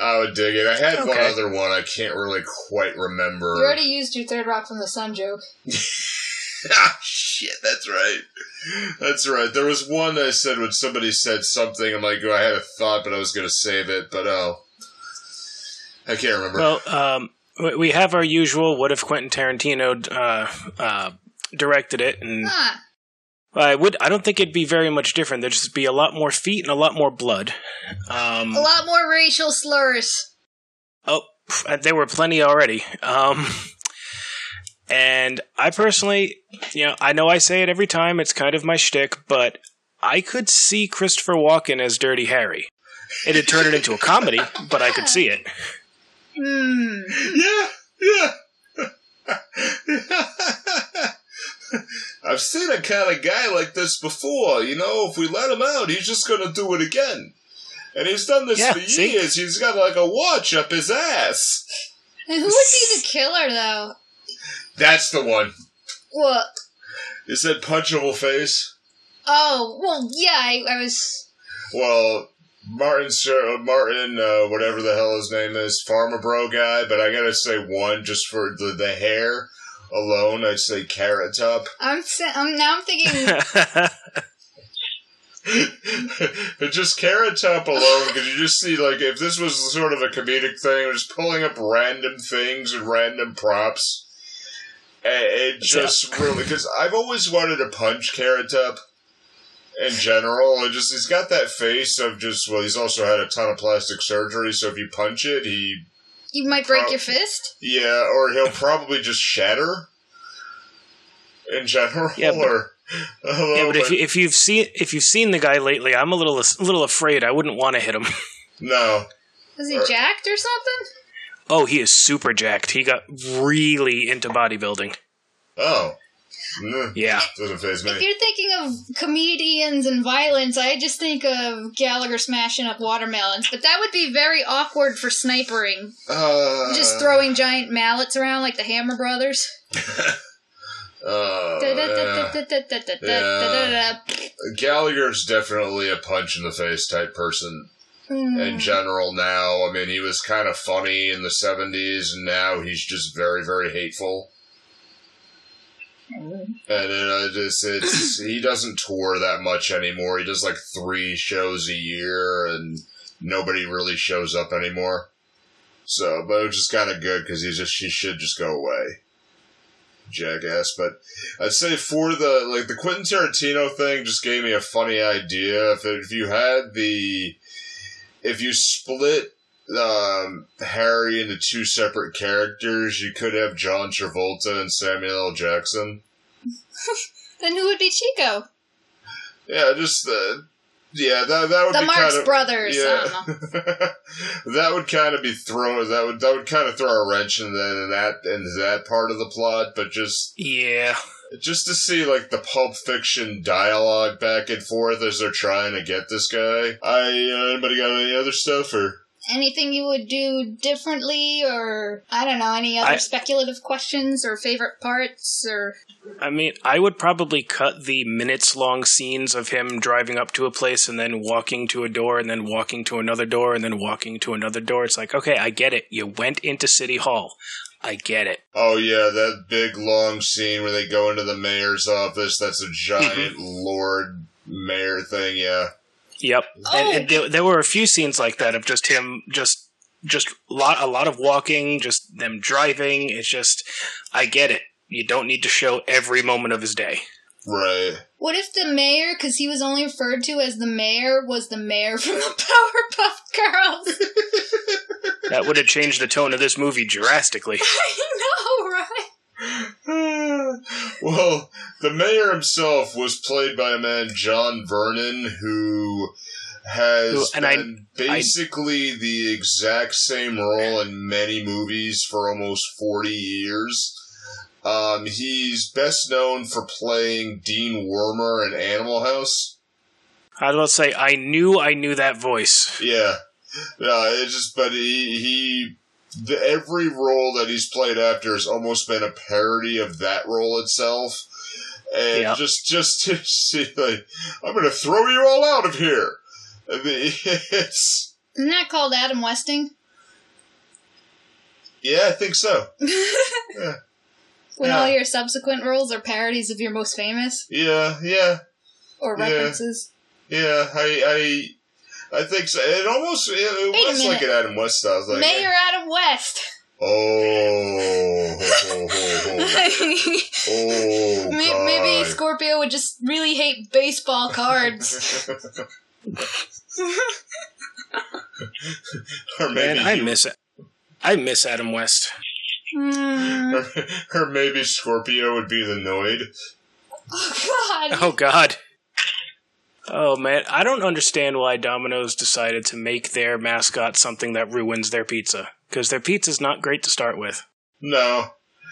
Speaker 3: I would dig it. I had one other one I can't really quite remember.
Speaker 2: You already used your third rock from the sun joke.
Speaker 3: shit, that's right. That's right. There was one I said when somebody said something. I'm like, oh, I had a thought, but I was going to save it, but oh. I can't remember.
Speaker 4: Well, um, we- we have our usual. What if Quentin Tarantino uh, uh, directed it? And
Speaker 2: Ah,
Speaker 4: I would. I don't think it'd be very much different. There'd just be a lot more feet and a lot more blood. Um,
Speaker 2: a lot more racial slurs.
Speaker 4: Oh, there were plenty already. Um, and I personally, you know, I know I say it every time. It's kind of my shtick, but I could see Christopher Walken as Dirty Harry. It'd turn it into a comedy, but I could see it.
Speaker 2: Hmm.
Speaker 3: yeah, yeah. I've seen a kind of guy like this before. You know, if we let him out, he's just going to do it again. And he's done this
Speaker 4: Yeah,
Speaker 3: for
Speaker 4: see?
Speaker 3: years. He's got like a watch up his ass.
Speaker 2: And who would be the killer, though?
Speaker 3: That's the one.
Speaker 2: What?
Speaker 3: Is that punchable face?
Speaker 2: Oh, well, yeah, I, I was.
Speaker 3: Well, Martin, Sir, Martin, uh, whatever the hell his name is, Pharma Bro guy. But I gotta say one just for the the hair alone. I'd say Carrot Top.
Speaker 2: I'm, sa- I'm now I'm thinking.
Speaker 3: just Carrot Top alone, because you just see like if this was sort of a comedic thing, just pulling up random things and random props. It, it just really because I've always wanted to punch Carrot Top. In general, it just he's got that face of just well, he's also had a ton of plastic surgery, so if you punch it, he
Speaker 2: You might break
Speaker 3: Pro-
Speaker 2: your fist.
Speaker 3: yeah, or he'll probably just shatter. In general,
Speaker 4: Yeah, but-
Speaker 3: or
Speaker 4: yeah, but if, you, if you've seen if you've seen the guy lately, I'm a little a little afraid. I wouldn't want to hit him.
Speaker 3: no,
Speaker 2: Was he
Speaker 3: Or-
Speaker 2: jacked or something?
Speaker 4: Oh, he is super jacked. He got really into bodybuilding.
Speaker 3: oh, Mm,
Speaker 4: Yeah.
Speaker 3: doesn't phase
Speaker 2: If you're thinking of comedians and violence, I just think of Gallagher smashing up watermelons. But that would be very awkward for snipering.
Speaker 3: Uh,
Speaker 2: Just throwing giant mallets around like the Hammer Brothers.
Speaker 3: Uh. Gallagher's definitely a punch in the face type person
Speaker 2: Hmm.
Speaker 3: in general now. I mean, he was kind of funny in the 70s, and now he's just very, very hateful. And uh, just, it's, he doesn't tour that much anymore. He does like three shows a year, and nobody really shows up anymore. So, but it was just kind of good because he just he should just go away, jackass. But I'd say for the like the Quentin Tarantino thing, just gave me a funny idea. If if you had the if you split um, Harry into two separate characters, you could have John Travolta and Samuel L. Jackson.
Speaker 2: Then who would be Chico?
Speaker 3: Yeah, just uh, yeah, that that would
Speaker 2: The
Speaker 3: be
Speaker 2: Marx
Speaker 3: kind of
Speaker 2: Brothers.
Speaker 3: Yeah,
Speaker 2: don't
Speaker 3: that would kind of be thrown. That would that would kind of throw a wrench in, the, in that into that part of the plot. But just
Speaker 4: Yeah.
Speaker 3: Just to see like the Pulp Fiction dialogue back and forth as they're trying to get this guy. I uh, anybody got any other stuff or?
Speaker 2: Anything you would do differently, or I don't know, any other
Speaker 4: I-
Speaker 2: speculative questions or favorite parts, or
Speaker 4: I mean, I would probably cut the minutes long scenes of him driving up to a place and then walking to a door and then walking to another door and then walking to another door. It's like, okay, I get it. You went into City Hall. I get it.
Speaker 3: Oh yeah, that big long scene where they go into the mayor's office. That's a mm-hmm. giant lord mayor thing. Yeah.
Speaker 4: Yep.
Speaker 2: Oh.
Speaker 4: And, and oh. there, there were a few scenes like that of just him just just lot a lot of walking, just them driving. It's just I get it. You don't need to show every moment of his day.
Speaker 3: Right.
Speaker 2: What if the mayor, because he was only referred to as the mayor, was the mayor from the Powerpuff Girls?
Speaker 4: That would have changed the tone of this movie drastically.
Speaker 2: I know, right?
Speaker 3: well, the mayor himself was played by a man, John Vernon, who has
Speaker 4: Who- and I-
Speaker 3: been basically the exact same role in many movies for almost 40 years. Um, he's best known for playing Dean Wormer in Animal House.
Speaker 4: I was about to say I knew I knew that voice.
Speaker 3: Yeah, yeah. it's just, but he he. The, every role that he's played after has almost been a parody of that role itself, and
Speaker 4: Yeah.
Speaker 3: just just to see like I'm going to throw you all out of here. I mean, It's
Speaker 2: Isn't that called Adam Westing?
Speaker 3: yeah, I think so.
Speaker 2: When
Speaker 3: Yeah.
Speaker 2: all your subsequent roles are parodies of your most famous
Speaker 3: Yeah, yeah,
Speaker 2: or references?
Speaker 3: yeah. I I I think so. It almost it, it
Speaker 2: Wait a
Speaker 3: was like an Adam West style. It's like,
Speaker 2: Mayor Adam West.
Speaker 3: oh, ho, ho, ho, ho. oh, God.
Speaker 2: Maybe Scorpio would just really hate baseball cards.
Speaker 3: or maybe
Speaker 4: Man, I miss it. I miss Adam West.
Speaker 2: Hmm.
Speaker 3: or, or maybe Scorpio would be the Noid.
Speaker 2: Oh God.
Speaker 4: Oh God. Oh man, I don't understand why Domino's decided to make their mascot something that ruins their pizza. Because their pizza's not great to start with.
Speaker 3: No.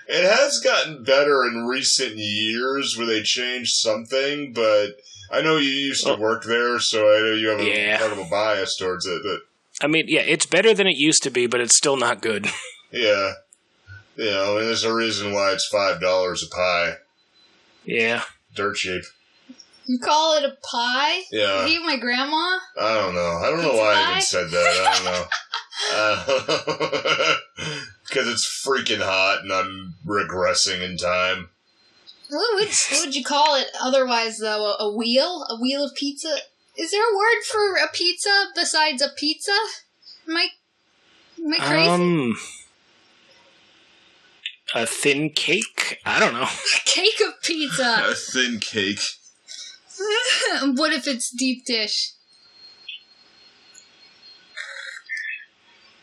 Speaker 3: It has gotten better in recent years where they changed something, but I know you used to work there, so I know you have a
Speaker 4: Yeah.
Speaker 3: kind of a bias towards it, but
Speaker 4: I mean, yeah, it's better than it used to be, but it's still not good.
Speaker 3: yeah. You know, and there's a reason why it's five dollars a pie.
Speaker 4: yeah.
Speaker 3: Dirt cheap.
Speaker 2: You call it a pie?
Speaker 3: Yeah.
Speaker 2: You, my grandma?
Speaker 3: I don't know. I don't know
Speaker 2: Pizza
Speaker 3: why I even said that. I don't know. Because it's freaking hot and I'm regressing in time.
Speaker 2: What would, what would you call it otherwise, though? A, a wheel? A wheel of pizza? Is there a word for a pizza besides a pizza? Am I, am I crazy?
Speaker 4: Um. A thin cake? I don't know.
Speaker 2: A cake of pizza.
Speaker 3: A thin cake.
Speaker 2: what if it's deep dish?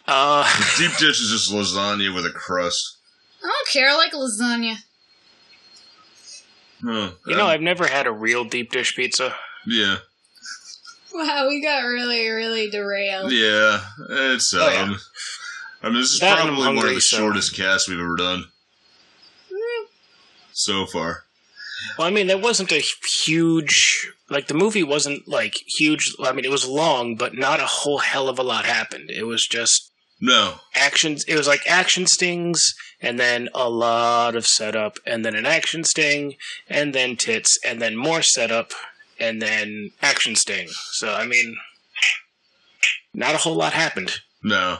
Speaker 4: Uh,
Speaker 3: Deep dish is just lasagna with a crust.
Speaker 2: I don't care. I like lasagna.
Speaker 3: Huh.
Speaker 4: you know,
Speaker 3: Um,
Speaker 4: I've never had a real deep dish pizza.
Speaker 3: yeah.
Speaker 2: Wow, we got really, really derailed.
Speaker 3: Yeah. It's, um,
Speaker 4: Oh, yeah.
Speaker 3: I mean, this is
Speaker 4: That and I'm
Speaker 3: probably one of the
Speaker 4: so-
Speaker 3: shortest casts we've ever done so far.
Speaker 4: Well, I mean, there wasn't a huge like the movie wasn't like huge. I mean, it was long, but not a whole hell of a lot happened. It was just
Speaker 3: No.
Speaker 4: actions. It was like action stings, and then a lot of setup, and then an action sting, and then tits, and then more setup, and then action sting. So, I mean, not a whole lot happened.
Speaker 3: No.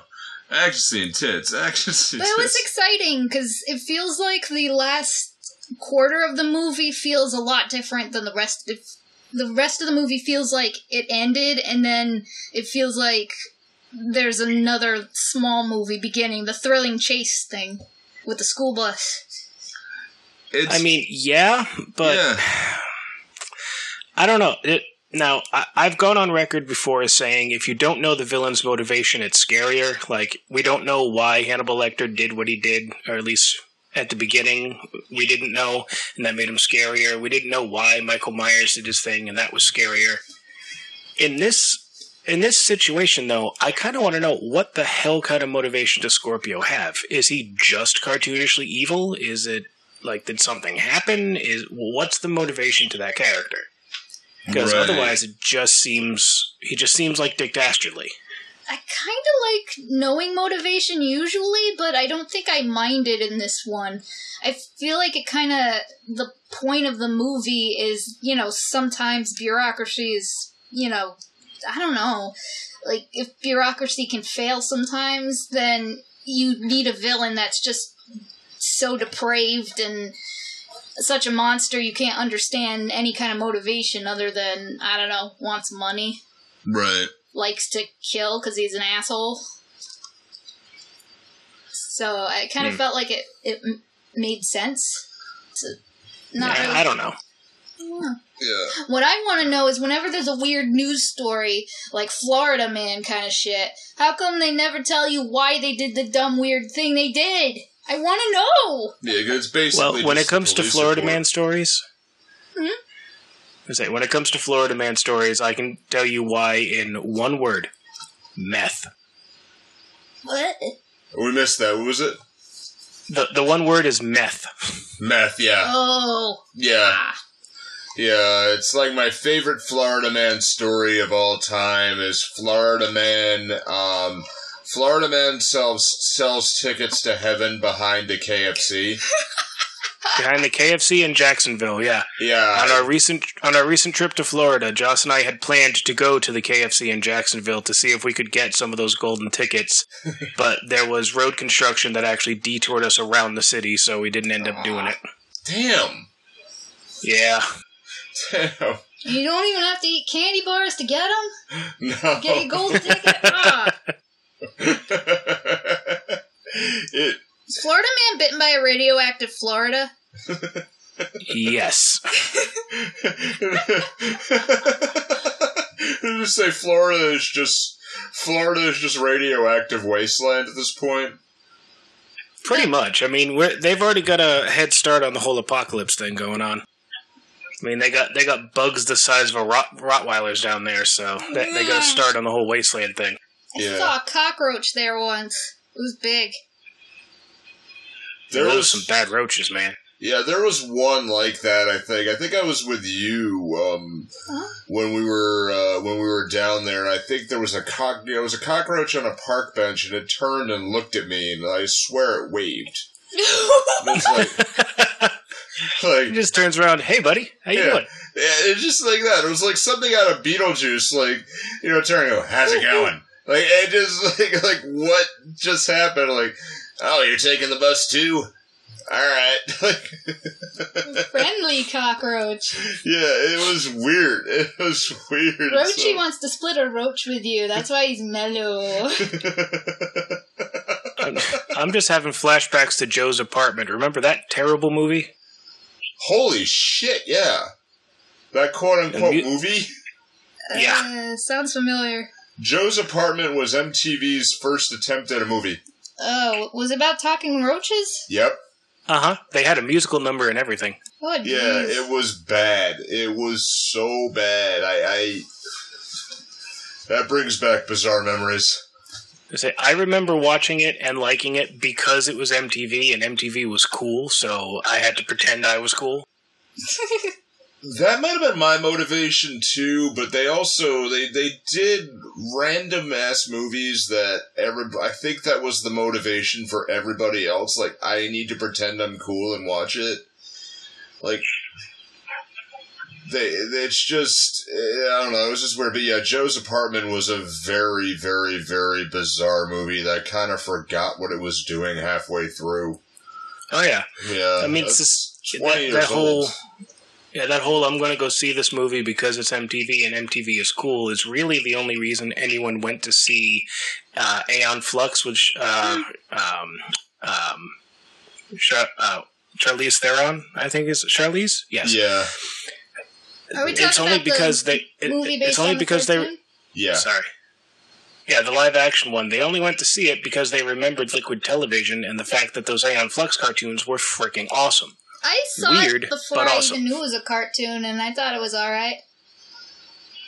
Speaker 3: Action scene tits. Action scene
Speaker 2: But it was exciting because it feels like the last quarter of the movie feels a lot different than the rest. Of, the rest of the movie feels like it ended, and then it feels like there's another small movie beginning, the thrilling chase thing with the school bus.
Speaker 3: It's,
Speaker 4: I mean, yeah, but
Speaker 3: yeah.
Speaker 4: I don't know. It, now, I, I've gone on record before as saying if you don't know the villain's motivation, it's scarier. Like, we don't know why Hannibal Lecter did what he did, or at least at the beginning, we didn't know, and that made him scarier. We didn't know why Michael Myers did his thing, and that was scarier. In this. In this situation, though, I kind of want to know what the hell kind of motivation does Scorpio have? Is he just cartoonishly evil? Is it Like, did something happen? Is what's the motivation to that character? Because
Speaker 3: Right.
Speaker 4: otherwise, it just seems he just seems like Dick Dastardly.
Speaker 2: I kind of like knowing motivation usually, but I don't think I minded in this one. I feel like it kind of the point of the movie is, you know, sometimes bureaucracy is, you know, I don't know. Like if bureaucracy can fail sometimes, then you need a villain that's just so depraved and such a monster you can't understand any kind of motivation other than I don't know, wants money
Speaker 3: Right.
Speaker 2: Likes to kill because he's an asshole. So I kind of
Speaker 4: Hmm.
Speaker 2: felt like it it made sense. To not
Speaker 4: Yeah,
Speaker 2: really.
Speaker 4: I don't know.
Speaker 3: Yeah.
Speaker 2: What I want to know is whenever there's a weird news story like Florida Man kind of shit, how come they never tell you why they did the dumb weird thing they did? I want to know.
Speaker 3: Yeah, 'cause it's basically.
Speaker 4: Well, when it comes to Florida
Speaker 3: report.
Speaker 4: Man stories,
Speaker 2: Hmm?
Speaker 4: I say when it comes to Florida Man stories, I can tell you why in one word: meth.
Speaker 2: What?
Speaker 3: We missed that. What was it?
Speaker 4: The the one word is meth.
Speaker 3: Meth. Yeah.
Speaker 2: Oh,
Speaker 3: Yeah.
Speaker 2: ah.
Speaker 3: Yeah, it's like my favorite Florida Man story of all time is Florida Man. Um, Florida Man sells sells tickets to heaven behind the KFC.
Speaker 4: Behind the KFC in Jacksonville, yeah.
Speaker 3: Yeah,
Speaker 4: on our recent on our recent trip to Florida, Joss and I had planned to go to the KFC in Jacksonville to see if we could get some of those golden tickets, but there was road construction that actually detoured us around the city, so we didn't end up doing it.
Speaker 3: damn,
Speaker 4: Yeah,
Speaker 3: damn,
Speaker 2: you don't even have to eat candy bars to get them.
Speaker 3: no.
Speaker 2: Get your golden ticket. Ah.
Speaker 3: it,
Speaker 2: Is Florida Man bitten by a radioactive Florida?
Speaker 4: yes.
Speaker 3: just say Florida is just Florida is just radioactive wasteland at this point.
Speaker 4: Pretty much. I mean, we're, they've already got a head start on the whole apocalypse thing going on. I mean, they got they got bugs the size of a rot, Rottweilers down there, so they, they got a start on the whole wasteland thing.
Speaker 2: I
Speaker 3: Yeah.
Speaker 2: saw a cockroach there once. It was big.
Speaker 3: There
Speaker 4: Those
Speaker 3: was
Speaker 4: some bad roaches, man.
Speaker 3: Yeah, there was one like that. I think. I think I was with you um,
Speaker 2: Huh?
Speaker 3: when we were uh, when we were down there. And I think there was a cock. There was a cockroach on a park bench, and it turned and looked at me, and I swear it waved. And it's like,
Speaker 4: He just turns around, "Hey, buddy, how you
Speaker 3: Yeah.
Speaker 4: doing?"
Speaker 3: yeah, it's just like that. It was like something out of Beetlejuice. Like you know, turning, and how's it going? Like it just like like what just happened? Like oh, you're taking the bus too. All right.
Speaker 2: Friendly cockroach.
Speaker 3: Yeah, it was weird. It was weird.
Speaker 2: Roachy
Speaker 3: so-
Speaker 2: wants to split a roach with you. That's why he's mellow.
Speaker 4: I'm, I'm just having flashbacks to Joe's apartment. Remember that terrible movie?
Speaker 3: Holy shit! Yeah, that quote unquote
Speaker 4: And you-
Speaker 3: movie.
Speaker 4: Yeah.
Speaker 2: Uh, sounds familiar.
Speaker 3: Joe's apartment was MTV's first attempt at a movie.
Speaker 2: Oh, was it about talking roaches?
Speaker 3: Yep.
Speaker 4: Uh huh. They had a musical number and everything.
Speaker 2: Oh,
Speaker 3: Yeah, it was bad. It was so bad. I, I that brings back bizarre memories.
Speaker 4: I say I remember watching it and liking it because it was MTV and MTV was cool, so I had to pretend I was cool.
Speaker 3: That might have been my motivation too, but they also they they did random ass movies that every I think that was the motivation for everybody else. Like I need to pretend I'm cool and watch it. Like they it's just eh, I don't know, it was just weird. But yeah, Joe's apartment was a very very very bizarre movie that kind of forgot what it was doing halfway through.
Speaker 4: Oh yeah,
Speaker 3: Yeah,
Speaker 4: I mean it's just
Speaker 3: 20
Speaker 4: that,
Speaker 3: years
Speaker 4: that whole
Speaker 3: old.
Speaker 4: Yeah that whole I'm going to go see this movie because it's MTV and MTV is cool is really the only reason anyone went to see uh, Aeon Flux, which uh, um, um, Char- uh, Charlize Theron, I think is Charlize. Yes,
Speaker 3: yeah
Speaker 2: Are we
Speaker 4: it's
Speaker 2: talking
Speaker 4: only
Speaker 2: about the
Speaker 4: because they it,
Speaker 2: movie
Speaker 4: it's
Speaker 2: based
Speaker 4: only
Speaker 2: on the
Speaker 4: because they
Speaker 2: cartoon?
Speaker 3: yeah.
Speaker 4: Sorry. Yeah, the live action one. They only went to see it because they remembered Liquid Television and the fact that those Aeon Flux cartoons were freaking awesome.
Speaker 2: I saw
Speaker 4: Weird,
Speaker 2: it before
Speaker 4: but
Speaker 2: I
Speaker 4: awesome.
Speaker 2: even knew it was a cartoon, and I thought it was all right.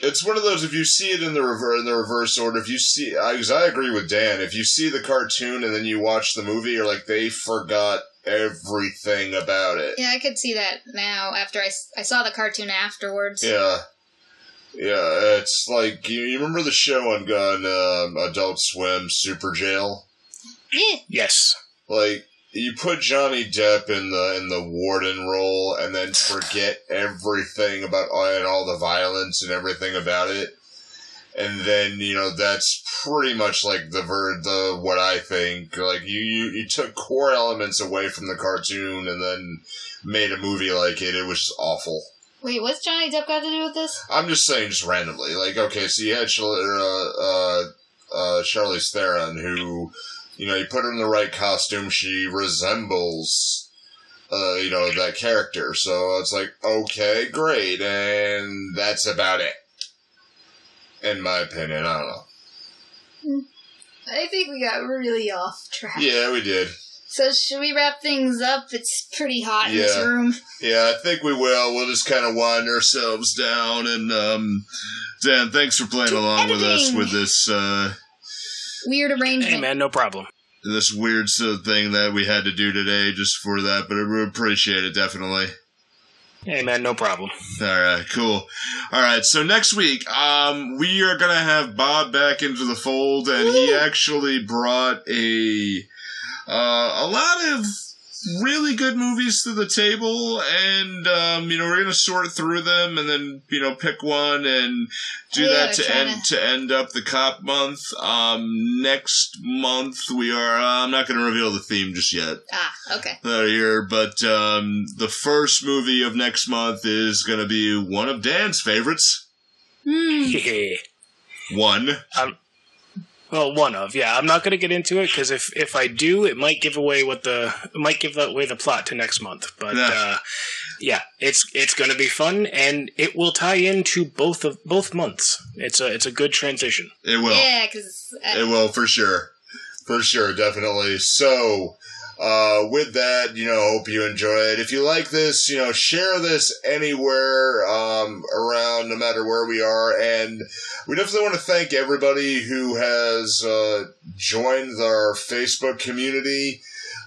Speaker 3: It's one of those. If you see it in the rever- in the reverse order, if you see, because I agree with Dan. If you see the cartoon and then you watch the movie, you're like, they forgot everything about it.
Speaker 2: Yeah, I could see that now after I, I saw the cartoon afterwards.
Speaker 3: Yeah. Yeah, it's like you, you remember the show on on um, Adult Swim, Super Jail.
Speaker 2: Yeah.
Speaker 4: Yes.
Speaker 3: Like you put Johnny Depp in the in the warden role, and then forget everything about and all the violence and everything about it, and then you know that's pretty much like the ver the what I think. Like you you, you took core elements away from the cartoon, and then made a movie like it. It was just awful.
Speaker 2: Wait, what's Johnny Depp got to do with this?
Speaker 3: I'm just saying, just randomly. Like, okay, so you had Char- uh, uh, uh, Charlize Theron, who, you know, you put her in the right costume, she resembles, uh, you know, that character. So it's like, okay, great, and that's about it. In my opinion, I don't know.
Speaker 2: I think we got really off track.
Speaker 3: Yeah, we did.
Speaker 2: So should we wrap things up? It's pretty hot in this room.
Speaker 3: Yeah, I think we will. We'll just kind of wind ourselves down, and um, Dan, thanks for playing
Speaker 2: To
Speaker 3: along with us with this. Uh,
Speaker 2: Weird arrangement.
Speaker 4: Hey, man, no problem.
Speaker 3: this weird sort of thing that we had to do today just for that, but we appreciate it definitely.
Speaker 4: Hey, man, no problem.
Speaker 3: All right, cool. All right, so next week, um, we are gonna have Bob back into the fold, and he actually brought a uh, a lot of really good movies to the table, and um, you know we're gonna sort through them, and then you know pick one and do
Speaker 2: Yeah,
Speaker 3: that to end to end up the cop month. Um, next month we are. Uh, I'm not gonna reveal the theme just yet
Speaker 2: ah, okay.
Speaker 3: that are here, but um, the first movie of next month is going to be one of Dan's favorites.
Speaker 2: Hmm.
Speaker 4: Yeah.
Speaker 3: One.
Speaker 4: Well, one of yeah. I'm not going to get into it because if if I do, it might give away what the it might give away the plot to next month. But
Speaker 3: Yeah.
Speaker 4: uh, yeah, it's it's going to be fun and it will tie into both of both months. It's a it's a good transition.
Speaker 3: It will.
Speaker 2: Yeah, because
Speaker 3: It will for sure. For sure, definitely. So, uh, with that, you know, hope you enjoy it. If you like this, you know, share this anywhere um, around, no matter where we are. And we definitely want to thank everybody who has uh, joined our Facebook community.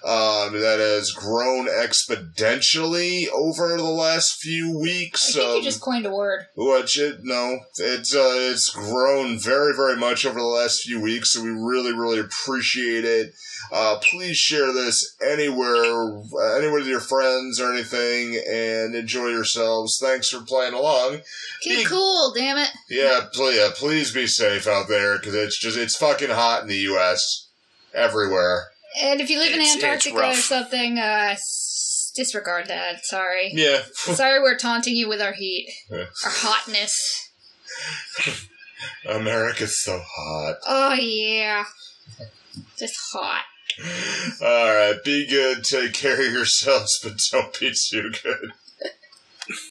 Speaker 3: Um, that has grown exponentially over the last few weeks.
Speaker 2: I
Speaker 3: weeks.
Speaker 2: think you
Speaker 3: Um,
Speaker 2: just coined a word.
Speaker 3: which it no, it's uh, it's grown very very much over the last few weeks, so we really really appreciate it. Uh, please share this anywhere, uh, anywhere with your friends or anything, and enjoy yourselves. Thanks for playing along.
Speaker 2: Keep
Speaker 3: Hey.
Speaker 2: cool, damn it.
Speaker 3: Yeah, please, yeah, please be safe out there because it's just it's fucking hot in the U.S. everywhere.
Speaker 2: And if you live in
Speaker 4: It's- it's
Speaker 2: Antarctica or something, uh, disregard that. Sorry.
Speaker 3: Yeah,
Speaker 2: Sorry we're taunting you with our heat.
Speaker 3: Yeah.
Speaker 2: Our hotness.
Speaker 3: America's so hot.
Speaker 2: Oh, yeah. Just hot.
Speaker 3: All right, be good, take care of yourselves, but don't be too good.